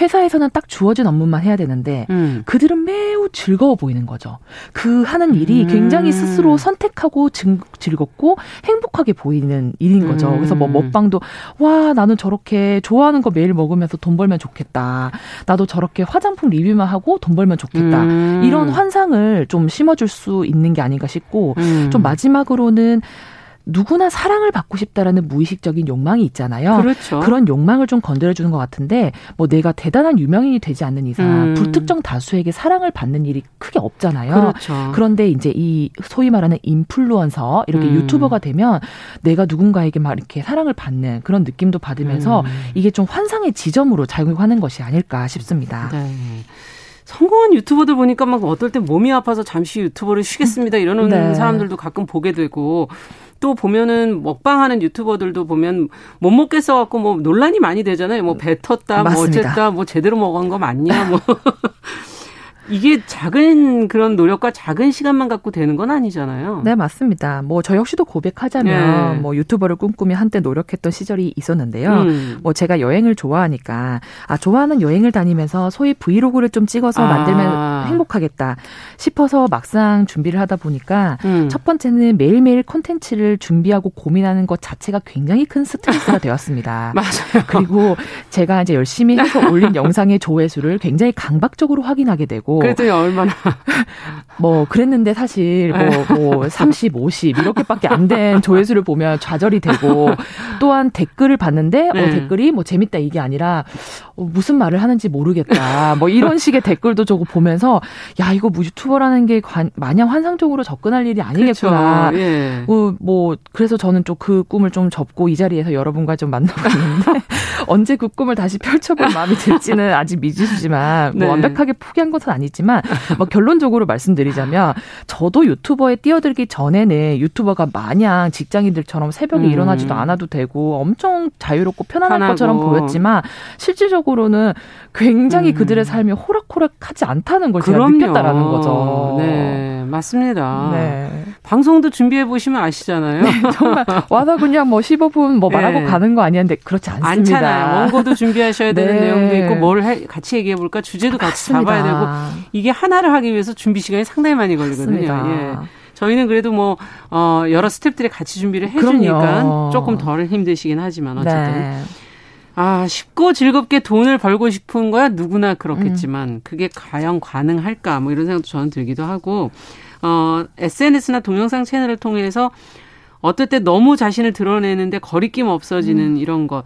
회사에서는 딱 주어진 업무만 해야 되는데 음. 그들은 매우 즐거워 보이는 거죠. 그 하는 일이 음. 굉장히 스스로 선택하고 즐, 즐겁고 행복하게 보이는 일인 거죠. 음. 그래서 뭐 먹방도 와 나는 저렇게 좋아하는 거 매일 먹으면서 돈 벌면 좋겠다. 나도 저렇게 화장품 리뷰만 하고 돈 벌면 좋겠다. 음. 이런 환상을 좀 심어줄 수 있는 게 아닌가 싶고 음. 좀 마지막으로는 누구나 사랑을 받고 싶다라는 무의식적인 욕망이 있잖아요. 그렇죠. 그런 욕망을 좀 건드려 주는 것 같은데 뭐 내가 대단한 유명인이 되지 않는 이상 음. 불특정 다수에게 사랑을 받는 일이 크게 없잖아요. 그렇죠. 그런데 이제 이 소위 말하는 인플루언서 이렇게 음. 유튜버가 되면 내가 누군가에게 막 이렇게 사랑을 받는 그런 느낌도 받으면서 음. 이게 좀 환상의 지점으로 작용하는 것이 아닐까 싶습니다. 네. 성공한 유튜버들 보니까 막 어떨 때 몸이 아파서 잠시 유튜버를 쉬겠습니다 이러는 네. 사람들도 가끔 보게 되고 또 보면은 먹방하는 유튜버들도 보면 못 먹겠어 갖고 뭐 논란이 많이 되잖아요. 뭐 뱉었다, 뭐 어쨌다, 뭐 제대로 먹은 거 맞냐, 뭐. 이게 작은 그런 노력과 작은 시간만 갖고 되는 건 아니잖아요. 네, 맞습니다. 뭐 저 역시도 고백하자면 네. 뭐 유튜버를 꿈꾸며 한때 노력했던 시절이 있었는데요. 음. 뭐 제가 여행을 좋아하니까 아 좋아하는 여행을 다니면서 소위 브이로그를 좀 찍어서 아. 만들면 행복하겠다 싶어서 막상 준비를 하다 보니까 음. 첫 번째는 매일매일 콘텐츠를 준비하고 고민하는 것 자체가 굉장히 큰 스트레스가 되었습니다. 맞아요. 그리고 제가 이제 열심히 해서 올린 영상의 조회수를 굉장히 강박적으로 확인하게 되고 그랬더니 얼마나. 뭐, 그랬는데 사실 뭐, 뭐, 30, 50 이렇게밖에 안 된 조회수를 보면 좌절이 되고 또한 댓글을 봤는데, 어, 네. 어, 댓글이 뭐 재밌다 이게 아니라 어, 무슨 말을 하는지 모르겠다. 뭐 이런 식의 댓글도 저거 보면서 야, 이거 뭐 유튜버라는 게 관, 마냥 환상적으로 접근할 일이 아니겠구나. 그렇죠. 예. 뭐, 뭐, 그래서 저는 좀 그 꿈을 좀 접고 이 자리에서 여러분과 좀 만나고 있는데 언제 그 꿈을 다시 펼쳐볼 마음이 들지는 아직 미지수지만 뭐 네. 완벽하게 포기한 것은 아니 아니지만 뭐 결론적으로 말씀드리자면 저도 유튜버에 뛰어들기 전에는 유튜버가 마냥 직장인들처럼 새벽에 음. 일어나지도 않아도 되고 엄청 자유롭고 편안한 편하고. 것처럼 보였지만 실질적으로 는 굉장히 음. 그들의 삶이 호락호락하지 않다는 걸 제가 느꼈다라는 거죠. 네, 맞습니다. 네. 방송도 준비해 보시면 아시잖아요. 네, 정말 와서 그냥 뭐 15분 뭐 말하고 네. 가는 거 아니었는데 그렇지 않습니다. 않잖아요. 원고도 준비하셔야 되는 네. 내용도 있고 뭘 해, 같이 얘기해 볼까 주제도 같이 맞습니다. 잡아야 되고 이게 하나를 하기 위해서 준비 시간이 상당히 많이 걸리거든요. 예. 저희는 그래도 뭐 어, 여러 스탭들이 같이 준비를 해주니까 그럼요. 조금 덜 힘드시긴 하지만 어쨌든. 네. 아, 쉽고 즐겁게 돈을 벌고 싶은 거야 누구나 그렇겠지만 음. 그게 과연 가능할까 뭐 이런 생각도 저는 들기도 하고 어, SNS나 동영상 채널을 통해서 어떨 때 너무 자신을 드러내는데 거리낌 없어지는 음. 이런 거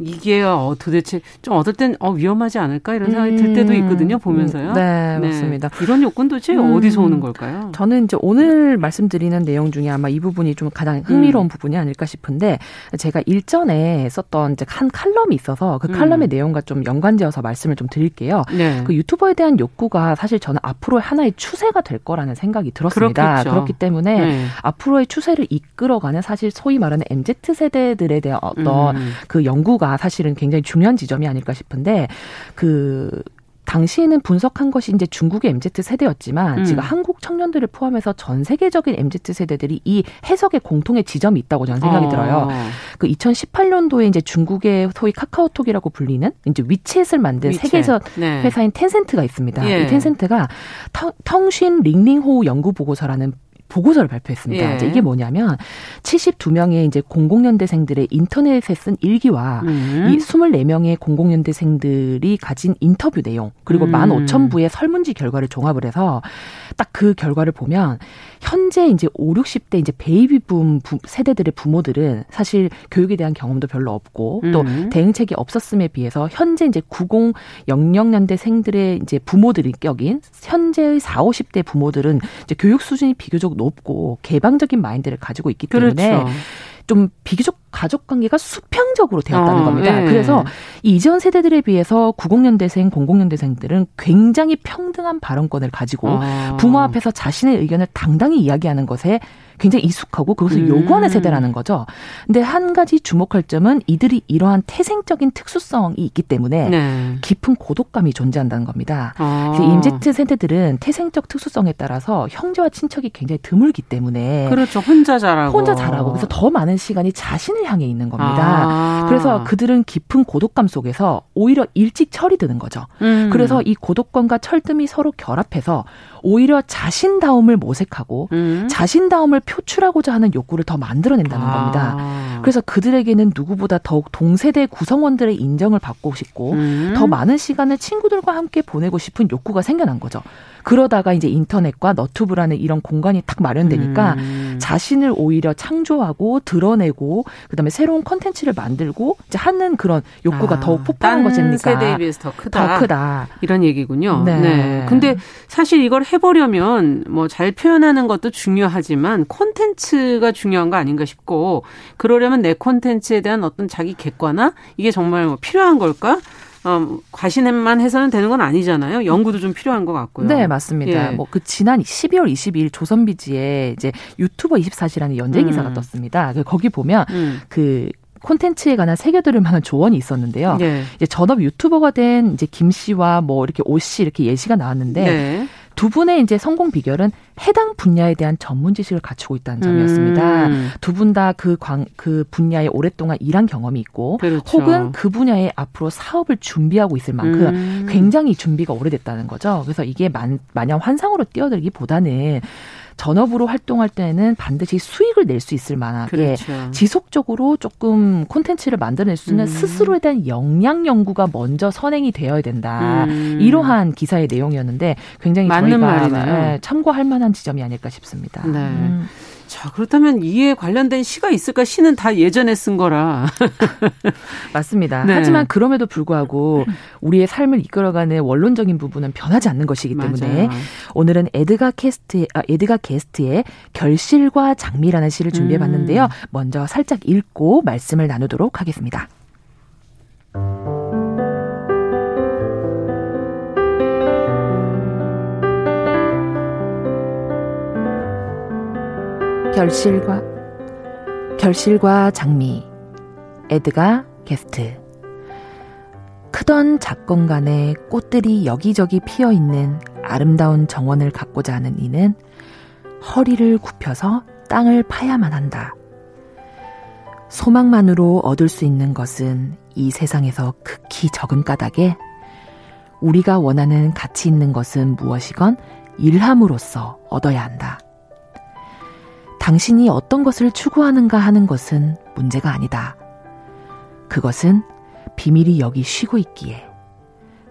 이게 어, 도대체 좀 어떨 땐 어, 위험하지 않을까 이런 생각이 들 때도 음. 있거든요 보면서요. 네, 네. 맞습니다. 이런 요건 도대체 음. 어디서 오는 걸까요? 저는 이제 오늘 말씀드리는 내용 중에 아마 이 부분이 좀 가장 흥미로운 음. 부분이 아닐까 싶은데 제가 일전에 썼던 이제 한 칼럼이 있어서 그 칼럼의 음. 내용과 좀 연관지어서 말씀을 좀 드릴게요. 네. 그 유튜버에 대한 욕구가 사실 저는 앞으로 하나의 추세가 될 거라는 생각이 들었습니다. 그렇겠죠. 그렇기 때문에 네. 앞으로의 추세를 이끌어가는 사실 소위 말하는 MZ 세대들에 대한 어떤 음. 그 연구가 연구가 사실은 굉장히 중요한 지점이 아닐까 싶은데 그 당시에는 분석한 것이 이제 중국의 MZ 세대였지만 음. 지금 한국 청년들을 포함해서 전 세계적인 MZ 세대들이 이 해석에 공통의 지점이 있다고 저는 생각이 어. 들어요. 그 2018년도에 이제 중국의 소위 카카오톡이라고 불리는 이제 위챗을 만든 위챗. 세계적 네. 회사인 텐센트가 있습니다. 예. 이 텐센트가 텅신 링링호 연구 보고서라는 보고서를 발표했습니다. 예. 이제 이게 뭐냐면 72명의 이제 공공연대생들의 인터넷에 쓴 일기와 음. 이 24명의 공공연대생들이 가진 인터뷰 내용 그리고 음. 15,000부의 설문지 결과를 종합을 해서 딱 그 결과를 보면 현재 이제 5, 60대 이제 베이비 붐 세대들의 부모들은 사실 교육에 대한 경험도 별로 없고 또 음. 대응책이 없었음에 비해서 현재 이제 90, 00년대생들의 이제 부모들이 격인 현재의 4, 50대 부모들은 이제 교육 수준이 비교적 높고 개방적인 마인드를 가지고 있기 때문에 그렇죠. 좀 비교적 가족 관계가 수평적으로 되었다는 어, 겁니다. 예. 그래서 이전 세대들에 비해서 90년대생, 00년대생들은 굉장히 평등한 발언권을 가지고 어. 부모 앞에서 자신의 의견을 당당히 이야기하는 것에 굉장히 익숙하고 그것을 음. 요구하는 세대라는 거죠. 근데 한 가지 주목할 점은 이들이 이러한 태생적인 특수성이 있기 때문에 네. 깊은 고독감이 존재한다는 겁니다. 아. 임제트 세대들은 태생적 특수성에 따라서 형제와 친척이 굉장히 드물기 때문에 그렇죠. 혼자 자라고 혼자 자라고 그래서 더 많은 시간이 자신 을 향해 있는 겁니다. 아. 그래서 그들은 깊은 고독감 속에서 오히려 일찍 철이 드는 거죠. 음. 그래서 이 고독감과 철듦이 서로 결합해서 오히려 자신다움을 모색하고 음. 자신다움을 표출하고자 하는 욕구를 더 만들어낸다는 아. 겁니다. 그래서 그들에게는 누구보다 더욱 동세대 구성원들의 인정을 받고 싶고 음. 더 많은 시간을 친구들과 함께 보내고 싶은 욕구가 생겨난 거죠. 그러다가 이제 인터넷과 너튜브라는 이런 공간이 딱 마련되니까 음. 자신을 오히려 창조하고 드러내고 그다음에 새로운 컨텐츠를 만들고 이제 하는 그런 욕구가 아, 더욱 폭발한 것이니까 세대에 비해서 더 크다. 더 크다. 이런 얘기군요. 네. 네. 근데 사실 이걸 해보려면 뭐 잘 표현하는 것도 중요하지만 콘텐츠가 중요한 거 아닌가 싶고 그러려면 내 콘텐츠에 대한 어떤 자기 객관화 이게 정말 뭐 필요한 걸까? 어, 과신만 해서는 되는 건 아니잖아요. 연구도 좀 필요한 것 같고요. 네, 맞습니다. 예. 뭐그 지난 12월 22일 조선비지에 이제 유튜버 24시라는 연재 기사가 음. 떴습니다. 그 거기 보면 음. 그 콘텐츠에 관한 새겨들을 만한 조언이 있었는데요. 네. 이제 전업 유튜버가 된 이제 김 씨와 뭐 이렇게 오씨 이렇게 예시가 나왔는데 네. 두 분의 이제 성공 비결은 해당 분야에 대한 전문 지식을 갖추고 있다는 점이었습니다. 음. 두분 다그그 분야에 오랫동안 일한 경험이 있고 그렇죠. 혹은 그 분야에 앞으로 사업을 준비하고 있을 만큼 음. 굉장히 준비가 오래됐다는 거죠. 그래서 이게 만, 마냥 환상으로 뛰어들기보다는 전업으로 활동할 때는 반드시 수익을 낼 수 있을 만하게 그렇죠. 지속적으로 조금 콘텐츠를 만들어낼 수 있는 음. 스스로에 대한 역량 연구가 먼저 선행이 되어야 된다. 음. 이러한 기사의 내용이었는데 굉장히 맞는 말이네요. 참고할 만한 지점이 아닐까 싶습니다. 네. 음. 자, 그렇다면 이에 관련된 시가 있을까? 시는 다 예전에 쓴 거라. 맞습니다. 네. 하지만 그럼에도 불구하고 우리의 삶을 이끌어가는 원론적인 부분은 변하지 않는 것이기 때문에 맞아요. 오늘은 에드가 캐스트, 아, 에드가 게스트의 결실과 장미라는 시를 준비해 봤는데요. 음. 먼저 살짝 읽고 말씀을 나누도록 하겠습니다. 결실과 결실과 장미 에드가 게스트 크던 작건 간에 꽃들이 여기저기 피어 있는 아름다운 정원을 갖고자 하는 이는 허리를 굽혀서 땅을 파야만 한다. 소망만으로 얻을 수 있는 것은 이 세상에서 극히 적은 까닭에 우리가 원하는 가치 있는 것은 무엇이건 일함으로써 얻어야 한다. 당신이 어떤 것을 추구하는가 하는 것은 문제가 아니다. 그것은 비밀이 여기 쉬고 있기에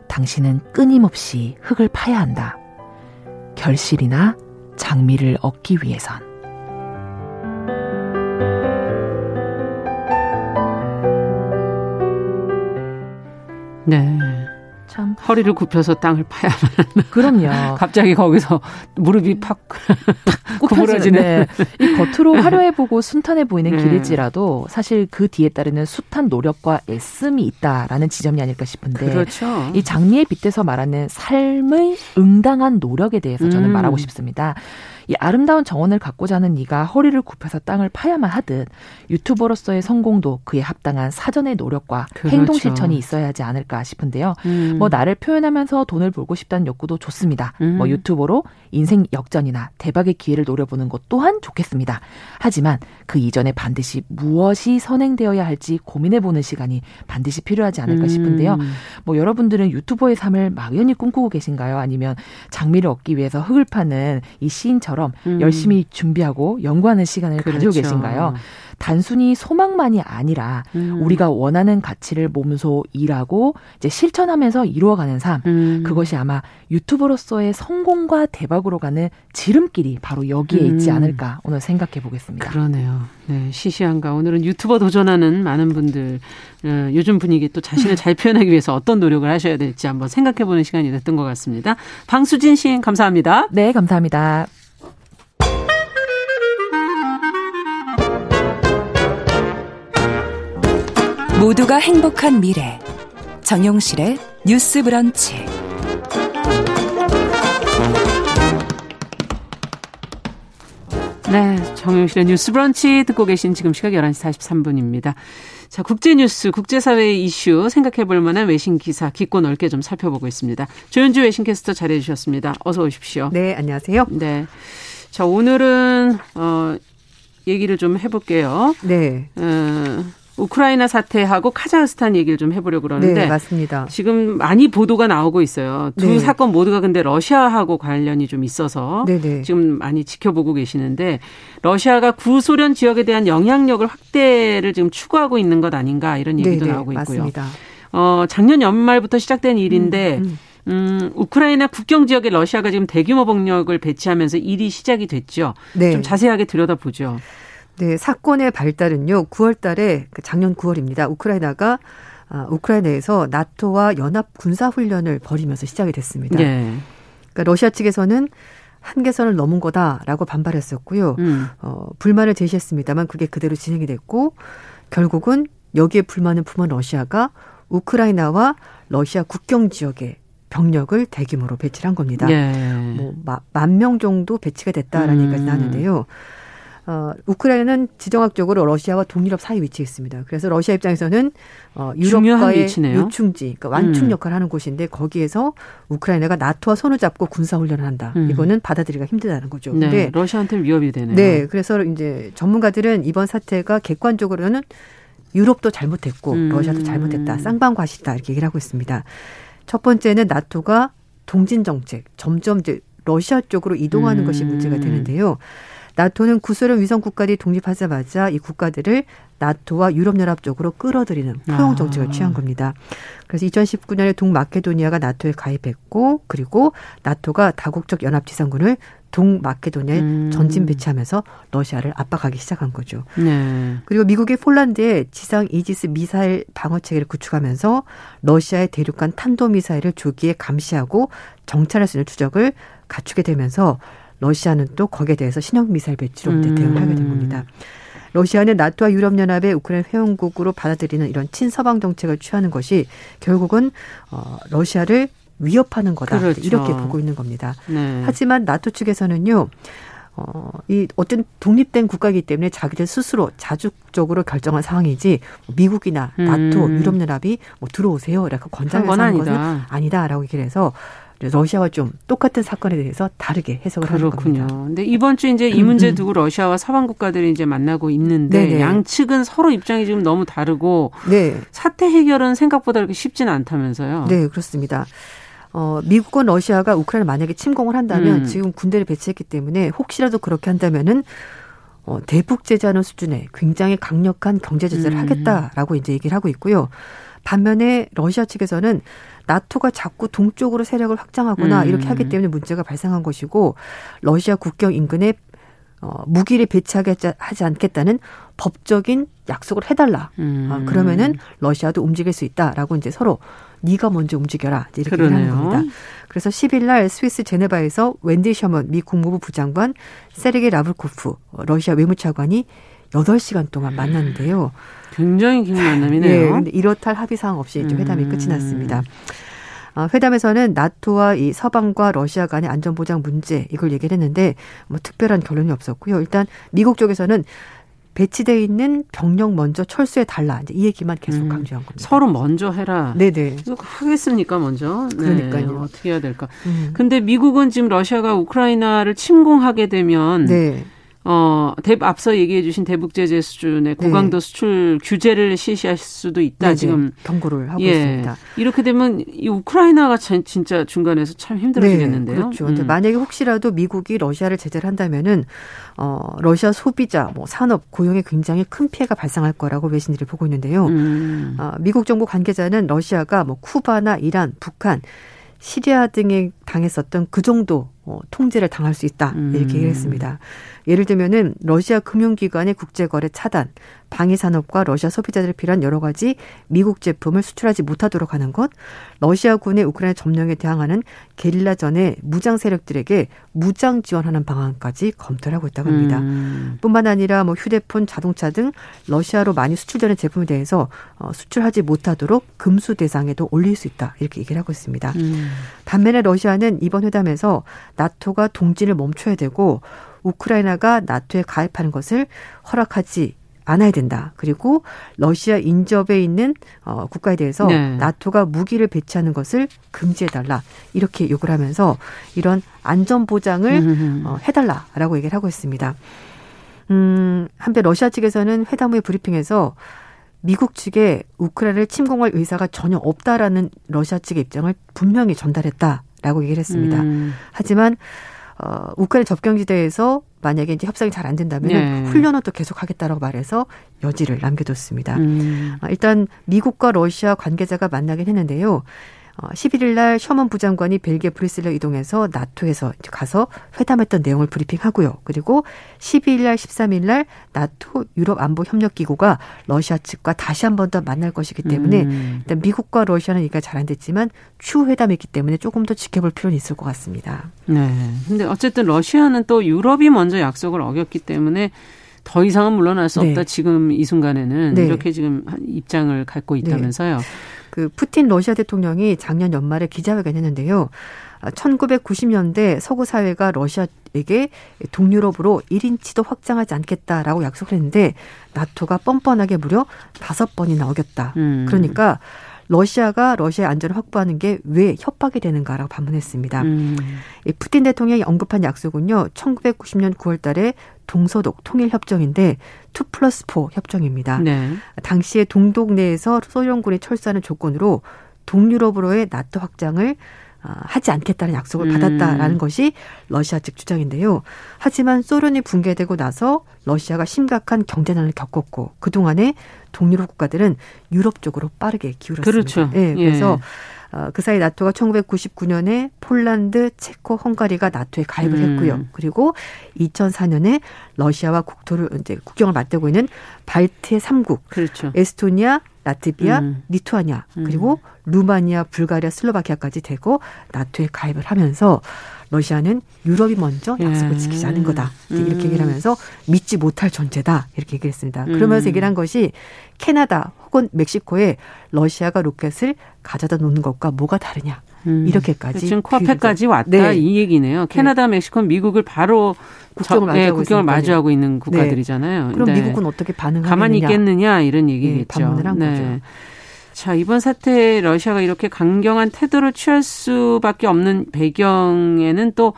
당신은 끊임없이 흙을 파야 한다. 결실이나 장미를 얻기 위해선. 네. 참 허리를 굽혀서 땅을 파야만. 그럼요. 갑자기 거기서 무릎이 팍 구부러지는. 네. 이 겉으로 화려해 보고 순탄해 보이는 네. 길일지라도 사실 그 뒤에 따르는 숱한 노력과 애씀이 있다라는 지점이 아닐까 싶은데. 그렇죠. 이 장미에 빗대서 말하는 삶의 응당한 노력에 대해서 저는 음. 말하고 싶습니다. 이 아름다운 정원을 갖고자 하는 네가 허리를 굽혀서 땅을 파야만 하듯 유튜버로서의 성공도 그에 합당한 사전의 노력과 그렇죠. 행동 실천이 있어야 하지 않을까 싶은데요. 음. 뭐 나를 표현하면서 돈을 벌고 싶다는 욕구도 좋습니다. 뭐 음. 뭐 유튜버로 인생 역전이나 대박의 기회를 노려보는 것 또한 좋겠습니다. 하지만 그 이전에 반드시 무엇이 선행되어야 할지 고민해보는 시간이 반드시 필요하지 않을까 음. 싶은데요. 뭐 여러분들은 유튜버의 삶을 막연히 꿈꾸고 계신가요? 아니면 장미를 얻기 위해서 흙을 파는 이 시인처럼 것처럼 음. 열심히 준비하고 연구하는 시간을 그렇죠. 가지고 계신가요? 단순히 소망만이 아니라 음. 우리가 원하는 가치를 몸소 일하고 이제 실천하면서 이루어가는 삶 음. 그것이 아마 유튜버로서의 성공과 대박으로 가는 지름길이 바로 여기에 음. 있지 않을까 오늘 생각해 보겠습니다. 그러네요. 네, 시시한가 오늘은 유튜버 도전하는 많은 분들 어, 요즘 분위기 또 자신을 잘 표현하기 위해서 어떤 노력을 하셔야 될지 한번 생각해 보는 시간이 됐던 것 같습니다. 방수진 시인 감사합니다. 네, 감사합니다. 모두가 행복한 미래 정용실의 뉴스 브런치 네, 정용실의 뉴스 브런치 듣고 계신 지금 시각 11시 43분입니다. 자, 국제 뉴스, 국제사회 이슈 생각해 볼 만한 외신 기사 깊고 넓게 좀 살펴보고 있습니다. 조현주 외신 캐스터 잘해 주셨습니다. 어서 오십시오. 네, 안녕하세요. 네. 자, 오늘은 어 얘기를 좀 해볼게요. 네. 어, 우크라이나 사태하고 카자흐스탄 얘기를 좀 해보려고 그러는데 네, 맞습니다. 지금 많이 보도가 나오고 있어요. 두 네. 사건 모두가 근데 러시아하고 관련이 좀 있어서 네네. 네. 지금 많이 지켜보고 계시는데 러시아가 구소련 지역에 대한 영향력을 확대를 지금 추구하고 있는 것 아닌가 이런 얘기도 네네, 네, 나오고 있고요. 맞습니다. 어, 작년 연말부터 시작된 일인데 음, 음. 음, 우크라이나 국경 지역에 러시아가 지금 대규모 병력을 배치하면서 일이 시작이 됐죠. 네. 좀 자세하게 들여다보죠. 네, 사건의 발단은요. 9월 달에 그 작년 9월입니다. 우크라이나가 아, 우크라이나에서 나토와 연합 군사 훈련을 벌이면서 시작이 됐습니다. 네. 그러니까 러시아 측에서는 한계선을 넘은 거다라고 반발했었고요. 음. 어, 불만을 제시했습니다만 그게 그대로 진행이 됐고 결국은 여기에 불만을 품은 러시아가 우크라이나와 러시아 국경 지역에 병력을 대규모로 배치를 한 겁니다. 네. 뭐만 명 정도 배치가 됐다라는 음. 얘기가 나는데요. 어, 우크라이나는 지정학적으로 러시아와 동유럽 사이 위치해 있습니다. 그래서 러시아 입장에서는 어, 유럽과의 요충지, 그러니까 완충 음. 역할을 하는 곳인데 거기에서 우크라이나가 나토와 손을 잡고 군사 훈련을 한다. 음. 이거는 받아들이기가 힘들다는 거죠. 네, 근데 러시아한테는 위협이 되네요. 네, 그래서 이제 전문가들은 이번 사태가 객관적으로는 유럽도 잘못했고 음. 러시아도 잘못했다. 쌍방과시다 이렇게 얘기를 하고 있습니다. 첫 번째는 나토가 동진 정책 점점 이제 러시아 쪽으로 이동하는 것이 문제가 음. 되는데요. 나토는 구소련 위성 국가들이 독립하자마자 이 국가들을 나토와 유럽연합 쪽으로 끌어들이는 포용 정책을 아. 취한 겁니다. 그래서 2019년에 동마케도니아가 나토에 가입했고 그리고 나토가 다국적 연합지상군을 동마케도니아에 음. 전진 배치하면서 러시아를 압박하기 시작한 거죠. 네. 그리고 미국의 폴란드에 지상 이지스 미사일 방어 체계를 구축하면서 러시아의 대륙간 탄도 미사일을 조기에 감시하고 정찰할 수 있는 추적을 갖추게 되면서 러시아는 또 거기에 대해서 신형 미사일 배치로 음. 대응을 하게 된 겁니다. 러시아는 나토와 유럽연합의 우크라이나 회원국으로 받아들이는 이런 친서방 정책을 취하는 것이 결국은 어 러시아를 위협하는 거다 그렇죠. 이렇게 보고 있는 겁니다. 네. 하지만 나토 측에서는요. 어, 이 어떤 독립된 국가이기 때문에 자기들 스스로 자주적으로 결정한 상황이지 미국이나 나토, 음. 유럽연합이 뭐 들어오세요. 이렇게 권장해서 한 것은 아니다라고 얘기를 해서 러시아와 좀 똑같은 사건에 대해서 다르게 해석을 그렇군요. 하는 겁니다. 근데 이번 주 이제 이 문제 두고 러시아와 서방 국가들이 이제 만나고 있는데 네네. 양측은 서로 입장이 지금 너무 다르고 네. 사태 해결은 생각보다 그렇게 쉽지는 않다면서요. 네, 그렇습니다. 어, 미국과 러시아가 우크라이나 만약에 침공을 한다면 음. 지금 군대를 배치했기 때문에 혹시라도 그렇게 한다면은 어, 대북 제재하는 수준의 굉장히 강력한 경제 제재를 음. 하겠다라고 이제 얘기를 하고 있고요. 반면에 러시아 측에서는 나토가 자꾸 동쪽으로 세력을 확장하거나 음. 이렇게 하기 때문에 문제가 발생한 것이고 러시아 국경 인근에 어, 무기를 배치하지 않겠다는 법적인 약속을 해달라. 음. 어, 그러면은 러시아도 움직일 수 있다라고 이제 서로 네가 먼저 움직여라 이렇게. 하는 겁니다. 그래서 10일 날 스위스 제네바에서 웬디 셔먼 미 국무부 부장관 세르게 라블코프 러시아 외무차관이 8시간 동안 만났는데요. 굉장히 긴 만남이네요. 네, 근데 이렇다 할 합의 사항 없이 좀 회담이 음. 끝이 났습니다. 어, 회담에서는 나토와 이 서방과 러시아 간의 안전보장 문제 이걸 얘기를 했는데 뭐 특별한 결론이 없었고요. 일단 미국 쪽에서는 배치돼 있는 병력 먼저 철수해 달라. 이제 이 얘기만 계속 음, 강조한 겁니다. 서로 먼저 해라. 네네. 하겠습니까 먼저? 네. 그러니까요. 네, 어떻게 해야 될까? 음. 근데 미국은 지금 러시아가 우크라이나를 침공하게 되면 네. 어, 대, 앞서 얘기해 주신 대북 제재 수준의 네. 고강도 네. 수출 규제를 실시할 수도 있다. 네, 지금 경고를 하고 예. 있습니다. 이렇게 되면 이 우크라이나가 진짜 중간에서 참 힘들어지겠는데요. 네, 그렇죠. 음. 만약에 혹시라도 미국이 러시아를 제재를 한다면은 어, 러시아 소비자, 뭐 산업, 고용에 굉장히 큰 피해가 발생할 거라고 외신들이 보고 있는데요. 음. 어, 미국 정부 관계자는 러시아가 뭐 쿠바나 이란, 북한 시리아 등에 당했었던 그 정도 어, 통제를 당할 수 있다 이렇게 음. 얘기를 했습니다. 예를 들면은 러시아 금융기관의 국제거래 차단, 방위산업과 러시아 소비자들을 필요한 여러 가지 미국 제품을 수출하지 못하도록 하는 것, 러시아군의 우크라이나 점령에 대항하는 게릴라전의 무장 세력들에게 무장 지원하는 방안까지 검토를 하고 있다고 합니다. 음. 뿐만 아니라 뭐 휴대폰, 자동차 등 러시아로 많이 수출되는 제품에 대해서 어, 수출하지 못하도록 금수 대상에도 올릴 수 있다 이렇게 얘기를 하고 있습니다. 음. 반면에 러시아는 이번 회담에서 나토가 동진을 멈춰야 되고 우크라이나가 나토에 가입하는 것을 허락하지 않아야 된다. 그리고 러시아 인접에 있는 어, 국가에 대해서 네. 나토가 무기를 배치하는 것을 금지해달라. 이렇게 요구를 하면서 이런 안전 보장을 어, 해달라라고 얘기를 하고 있습니다. 음, 한편 러시아 측에서는 회담 후의 브리핑에서 미국 측에 우크라이나를 침공할 의사가 전혀 없다라는 러시아 측의 입장을 분명히 전달했다라고 얘기를 했습니다. 음. 하지만 어, 우크라이나 접경지대에서 만약에 이제 협상이 잘 안 된다면 네. 훈련은 또 계속하겠다라고 말해서 여지를 남겨뒀습니다. 음. 어, 일단 미국과 러시아 관계자가 만나긴 했는데요. 어, 11일 날 셔먼 부장관이 벨기에 브뤼셀로 이동해서 나토에서 가서 회담했던 내용을 브리핑하고요. 그리고 12일 날 13일 날 나토 유럽 안보 협력 기구가 러시아 측과 다시 한 번 더 만날 것이기 때문에 음. 일단 미국과 러시아는 얘기가 잘 안 됐지만 추후 회담이기 때문에 조금 더 지켜볼 필요는 있을 것 같습니다. 네. 근데 어쨌든 러시아는 또 유럽이 먼저 약속을 어겼기 때문에 더 이상은 물러날 수 없다. 네. 지금 이 순간에는 네. 이렇게 지금 입장을 갖고 있다면서요. 네. 그 푸틴 러시아 대통령이 작년 연말에 기자회견 했는데요. 1990년대 서구 사회가 러시아에게 동유럽으로 1인치도 확장하지 않겠다라고 약속을 했는데 나토가 뻔뻔하게 무려 다섯 번이나 어겼다. 음. 그러니까 러시아가 러시아의 안전을 확보하는 게 왜 협박이 되는가라고 반문했습니다. 음. 푸틴 대통령이 언급한 약속은요. 1990년 9월 달에 동서독 통일 협정인데 2 플러스 4 협정입니다. 네. 당시에 동독 내에서 소련군이 철수하는 조건으로 동유럽으로의 나토 확장을 어, 하지 않겠다는 약속을 음. 받았다라는 것이 러시아 측 주장인데요. 하지만 소련이 붕괴되고 나서 러시아가 심각한 경제난을 겪었고 그동안에 동유럽 국가들은 유럽 쪽으로 빠르게 기울었습니다. 그렇죠. 네, 그래서 예. 어, 그 사이 나토가 1999년에 폴란드, 체코, 헝가리가 나토에 가입을 음. 했고요. 그리고 2004년에 러시아와 국토를 이제 국경을 맞대고 있는 발트의 3국, 그렇죠. 에스토니아, 라트비아, 음. 리투아니아, 음. 그리고 루마니아, 불가리아, 슬로바키아까지 되고 나토에 가입을 하면서 러시아는 유럽이 먼저 약속을 예. 지키지 않은 거다. 이렇게 음. 얘기를 하면서 믿지 못할 존재다. 이렇게 얘기했습니다. 그러면서 음. 얘기를 한 것이 캐나다 혹은 멕시코에 러시아가 로켓을 가져다 놓는 것과 뭐가 다르냐. 음. 이렇게까지 지금 코앞에까지 왔다 네. 이 얘기네요. 캐나다, 네. 멕시코, 미국을 바로 국경을, 저, 네, 국경을 마주하고 있는 국가들이잖아요. 네. 그럼 미국은 어떻게 반응하느냐? 가만히 있겠느냐 이런 얘기겠죠. 네, 반문을 한 거죠. 자, 이번 사태에 러시아가 이렇게 강경한 태도를 취할 수밖에 없는 배경에는 또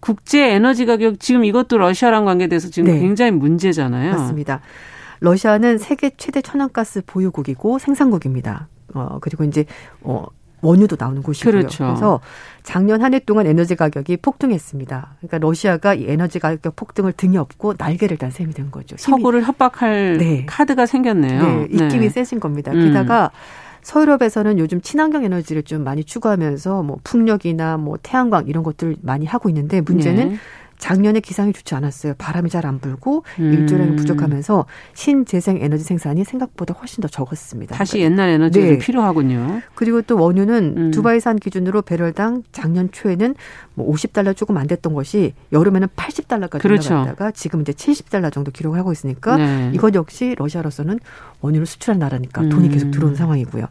국제 에너지 가격 지금 이것도 러시아랑 관계돼서 지금 네. 굉장히 문제잖아요. 맞습니다. 러시아는 세계 최대 천연가스 보유국이고 생산국입니다. 어 그리고 이제 어 원유도 나오는 곳이고요. 그렇죠. 그래서 작년 한 해 동안 에너지 가격이 폭등했습니다. 그러니까 러시아가 이 에너지 가격 폭등을 등에 업고 날개를 단 셈이 된 거죠. 서구를 협박할 네. 카드가 생겼네요. 네, 입김이 네. 세진 겁니다. 음. 게다가 서유럽에서는 요즘 친환경 에너지를 좀 많이 추구하면서 뭐 풍력이나 뭐 태양광 이런 것들 많이 하고 있는데 문제는 네. 작년에 기상이 좋지 않았어요. 바람이 잘 안 불고 음. 일조량이 부족하면서 신재생 에너지 생산이 생각보다 훨씬 더 적었습니다. 다시 옛날 에너지가 네. 필요하군요. 그리고 또 원유는 음. 두바이산 기준으로 배럴당 작년 초에는 뭐 50달러 조금 안 됐던 것이 여름에는 80달러까지 그렇죠. 올라갔다가 지금 이제 70달러 정도 기록을 하고 있으니까 네. 이것 역시 러시아로서는 원유를 수출한 나라니까 돈이 음. 계속 들어오는 상황이고요.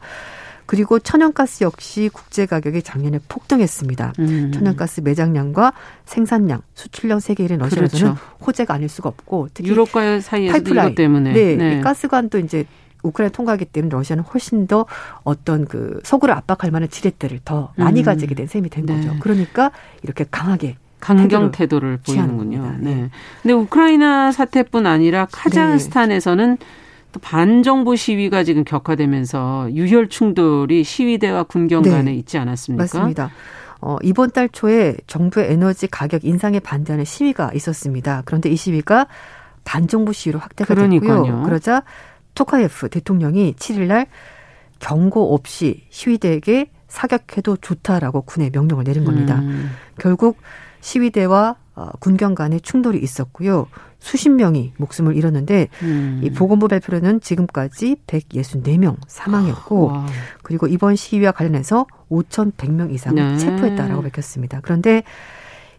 그리고 천연가스 역시 국제 가격이 작년에 폭등했습니다. 음. 천연가스 매장량과 생산량, 수출량 세계 1위 러시아에서는 그렇죠. 호재가 아닐 수가 없고 특히 유럽과 사이에서 이것 때문에 네, 네. 가스관도 이제 우크라이나 통과하기 때문에 러시아는 훨씬 더 어떤 그 서구를 압박할 만한 지렛대를 더 많이 음. 가지게 된 셈이 된 네. 거죠. 그러니까 이렇게 강하게 강경 태도를, 태도를 보이는군요. 네. 네. 근데 우크라이나 사태뿐 아니라 카자흐스탄에서는 네. 또 반정부 시위가 지금 격화되면서 유혈 충돌이 시위대와 군경 네. 간에 있지 않았습니까? 맞습니다. 어, 이번 달 초에 정부의 에너지 가격 인상에 반대하는 시위가 있었습니다. 그런데 이 시위가 반정부 시위로 확대가 그러니까요. 됐고요. 그러자 토카예프 대통령이 7일 날 경고 없이 시위대에게 사격해도 좋다라고 군에 명령을 내린 겁니다. 음. 결국 시위대와 어, 군경 간의 충돌이 있었고요. 수십 명이 목숨을 잃었는데 음. 이 보건부 발표로는 지금까지 164명 사망했고 와. 그리고 이번 시위와 관련해서 5,100명 이상을 네. 체포했다라고 밝혔습니다. 그런데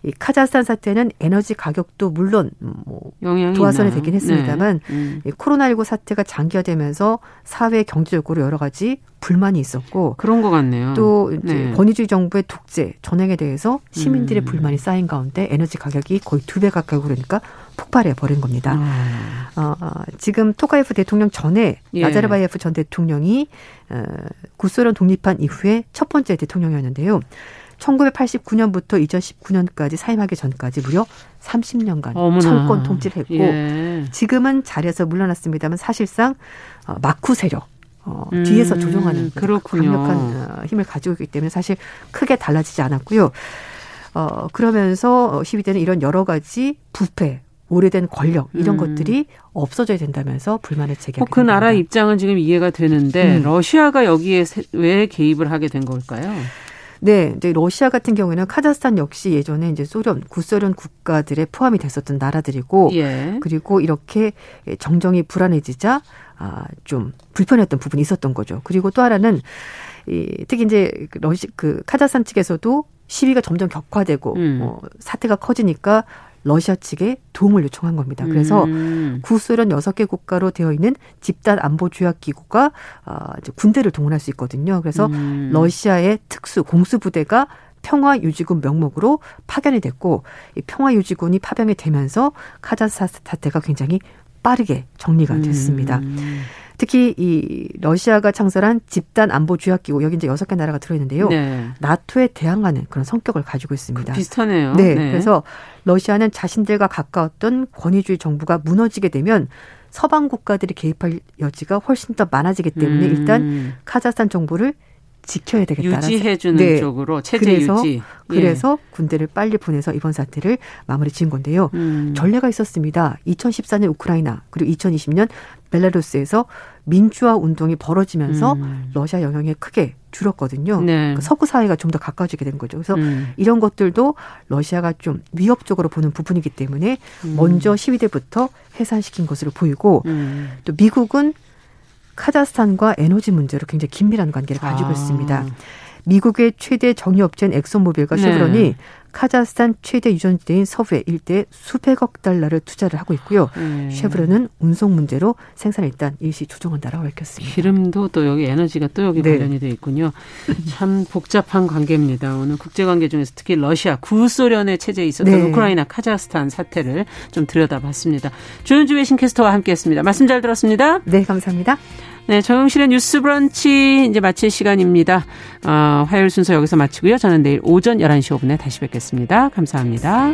이 카자흐스탄 사태는 에너지 가격도 물론 뭐 도화선이 되긴 했습니다만 네. 음. 이 코로나19 사태가 장기화되면서 사회 경제적으로 여러 가지 불만이 있었고 그런 것 같네요. 또 이제 네. 권위주의 정부의 독재 전행에 대해서 시민들의 음. 불만이 쌓인 가운데 에너지 가격이 거의 두 배 가까이 오르니까 폭발해 버린 겁니다. 아. 어, 어, 지금 토카예프 대통령 전에 예. 나자르바예프 전 대통령이 어, 구소련 독립한 이후에 첫 번째 대통령이었는데요. 1989년부터 2019년까지 사임하기 전까지 무려 30년간 어머나. 철권 통치를 했고 예. 지금은 자리에서 물러났습니다만 사실상 어, 마쿠 세력 어, 음, 뒤에서 조종하는 그렇군요. 강력한 어, 힘을 가지고 있기 때문에 사실 크게 달라지지 않았고요. 어, 그러면서 시위대는 이런 여러 가지 부패, 오래된 권력 이런 음. 것들이 없어져야 된다면서 불만을 제기하게 그 나라 입장은 지금 이해가 되는데 음. 러시아가 여기에 왜 개입을 하게 된 걸까요? 네, 이제 러시아 같은 경우에는 카자흐스탄 역시 예전에 이제 소련, 구소련 국가들에 포함이 됐었던 나라들이고, 예. 그리고 이렇게 정정이 불안해지자 아, 좀 불편했던 부분이 있었던 거죠. 그리고 또 하나는 이 특히 이제 러시 그 카자흐스탄 측에서도 시위가 점점 격화되고 음. 어, 사태가 커지니까 러시아 측에 도움을 요청한 겁니다. 그래서 음. 구소련 여섯 개 국가로 되어 있는 집단 안보 조약 기구가 어, 이제 군대를 동원할 수 있거든요. 그래서 음. 러시아의 특수 공수 부대가 평화 유지군 명목으로 파견이 됐고 이 평화 유지군이 파병이 되면서 카자흐스탄 사태가 굉장히 빠르게 정리가 됐습니다. 음. 특히 이 러시아가 창설한 집단 안보 조약 기구 여기 이제 여섯 개 나라가 들어있는데요. 네. 나토에 대항하는 그런 성격을 가지고 있습니다. 그 비슷하네요. 네. 네. 그래서 러시아는 자신들과 가까웠던 권위주의 정부가 무너지게 되면 서방 국가들이 개입할 여지가 훨씬 더 많아지기 때문에 음. 일단 카자흐스탄 정부를 지켜야 되겠다. 유지해주는 네. 쪽으로 체제 그래서, 유지. 예. 그래서 군대를 빨리 보내서 이번 사태를 마무리 지은 건데요. 음. 전례가 있었습니다. 2014년 우크라이나 그리고 2020년 벨라루스에서 민주화 운동이 벌어지면서 음. 러시아 영향이 크게 줄었거든요. 네. 그러니까 서구 사회가 좀 더 가까워지게 된 거죠. 그래서 음. 이런 것들도 러시아가 좀 위협적으로 보는 부분이기 때문에 음. 먼저 시위대부터 해산시킨 것으로 보이고 음. 또 미국은 카자흐스탄과 에너지 문제로 굉장히 긴밀한 관계를 가지고 아. 있습니다. 미국의 최대 정유업체인 엑슨모빌과 쉐브론이 네. 카자흐스탄 최대 유전지대인 서부에 일대 수백억 달러를 투자를 하고 있고요. 네. 쉐브론은 운송 문제로 생산을 일단 일시 조정한다라고 밝혔습니다. 기름도 또 여기 에너지가 또 여기 네. 관련이 돼 있군요. 참 복잡한 관계입니다. 오늘 국제 관계 중에서 특히 러시아 구소련의 체제에 있었던 네. 우크라이나 카자흐스탄 사태를 좀 들여다봤습니다. 조현주 외신캐스터와 함께했습니다. 말씀 잘 들었습니다. 네, 감사합니다. 네, 정용실의 뉴스 브런치 이제 마칠 시간입니다. 어, 화요일 순서 여기서 마치고요. 저는 내일 오전 11시 5분에 다시 뵙겠습니다. 감사합니다.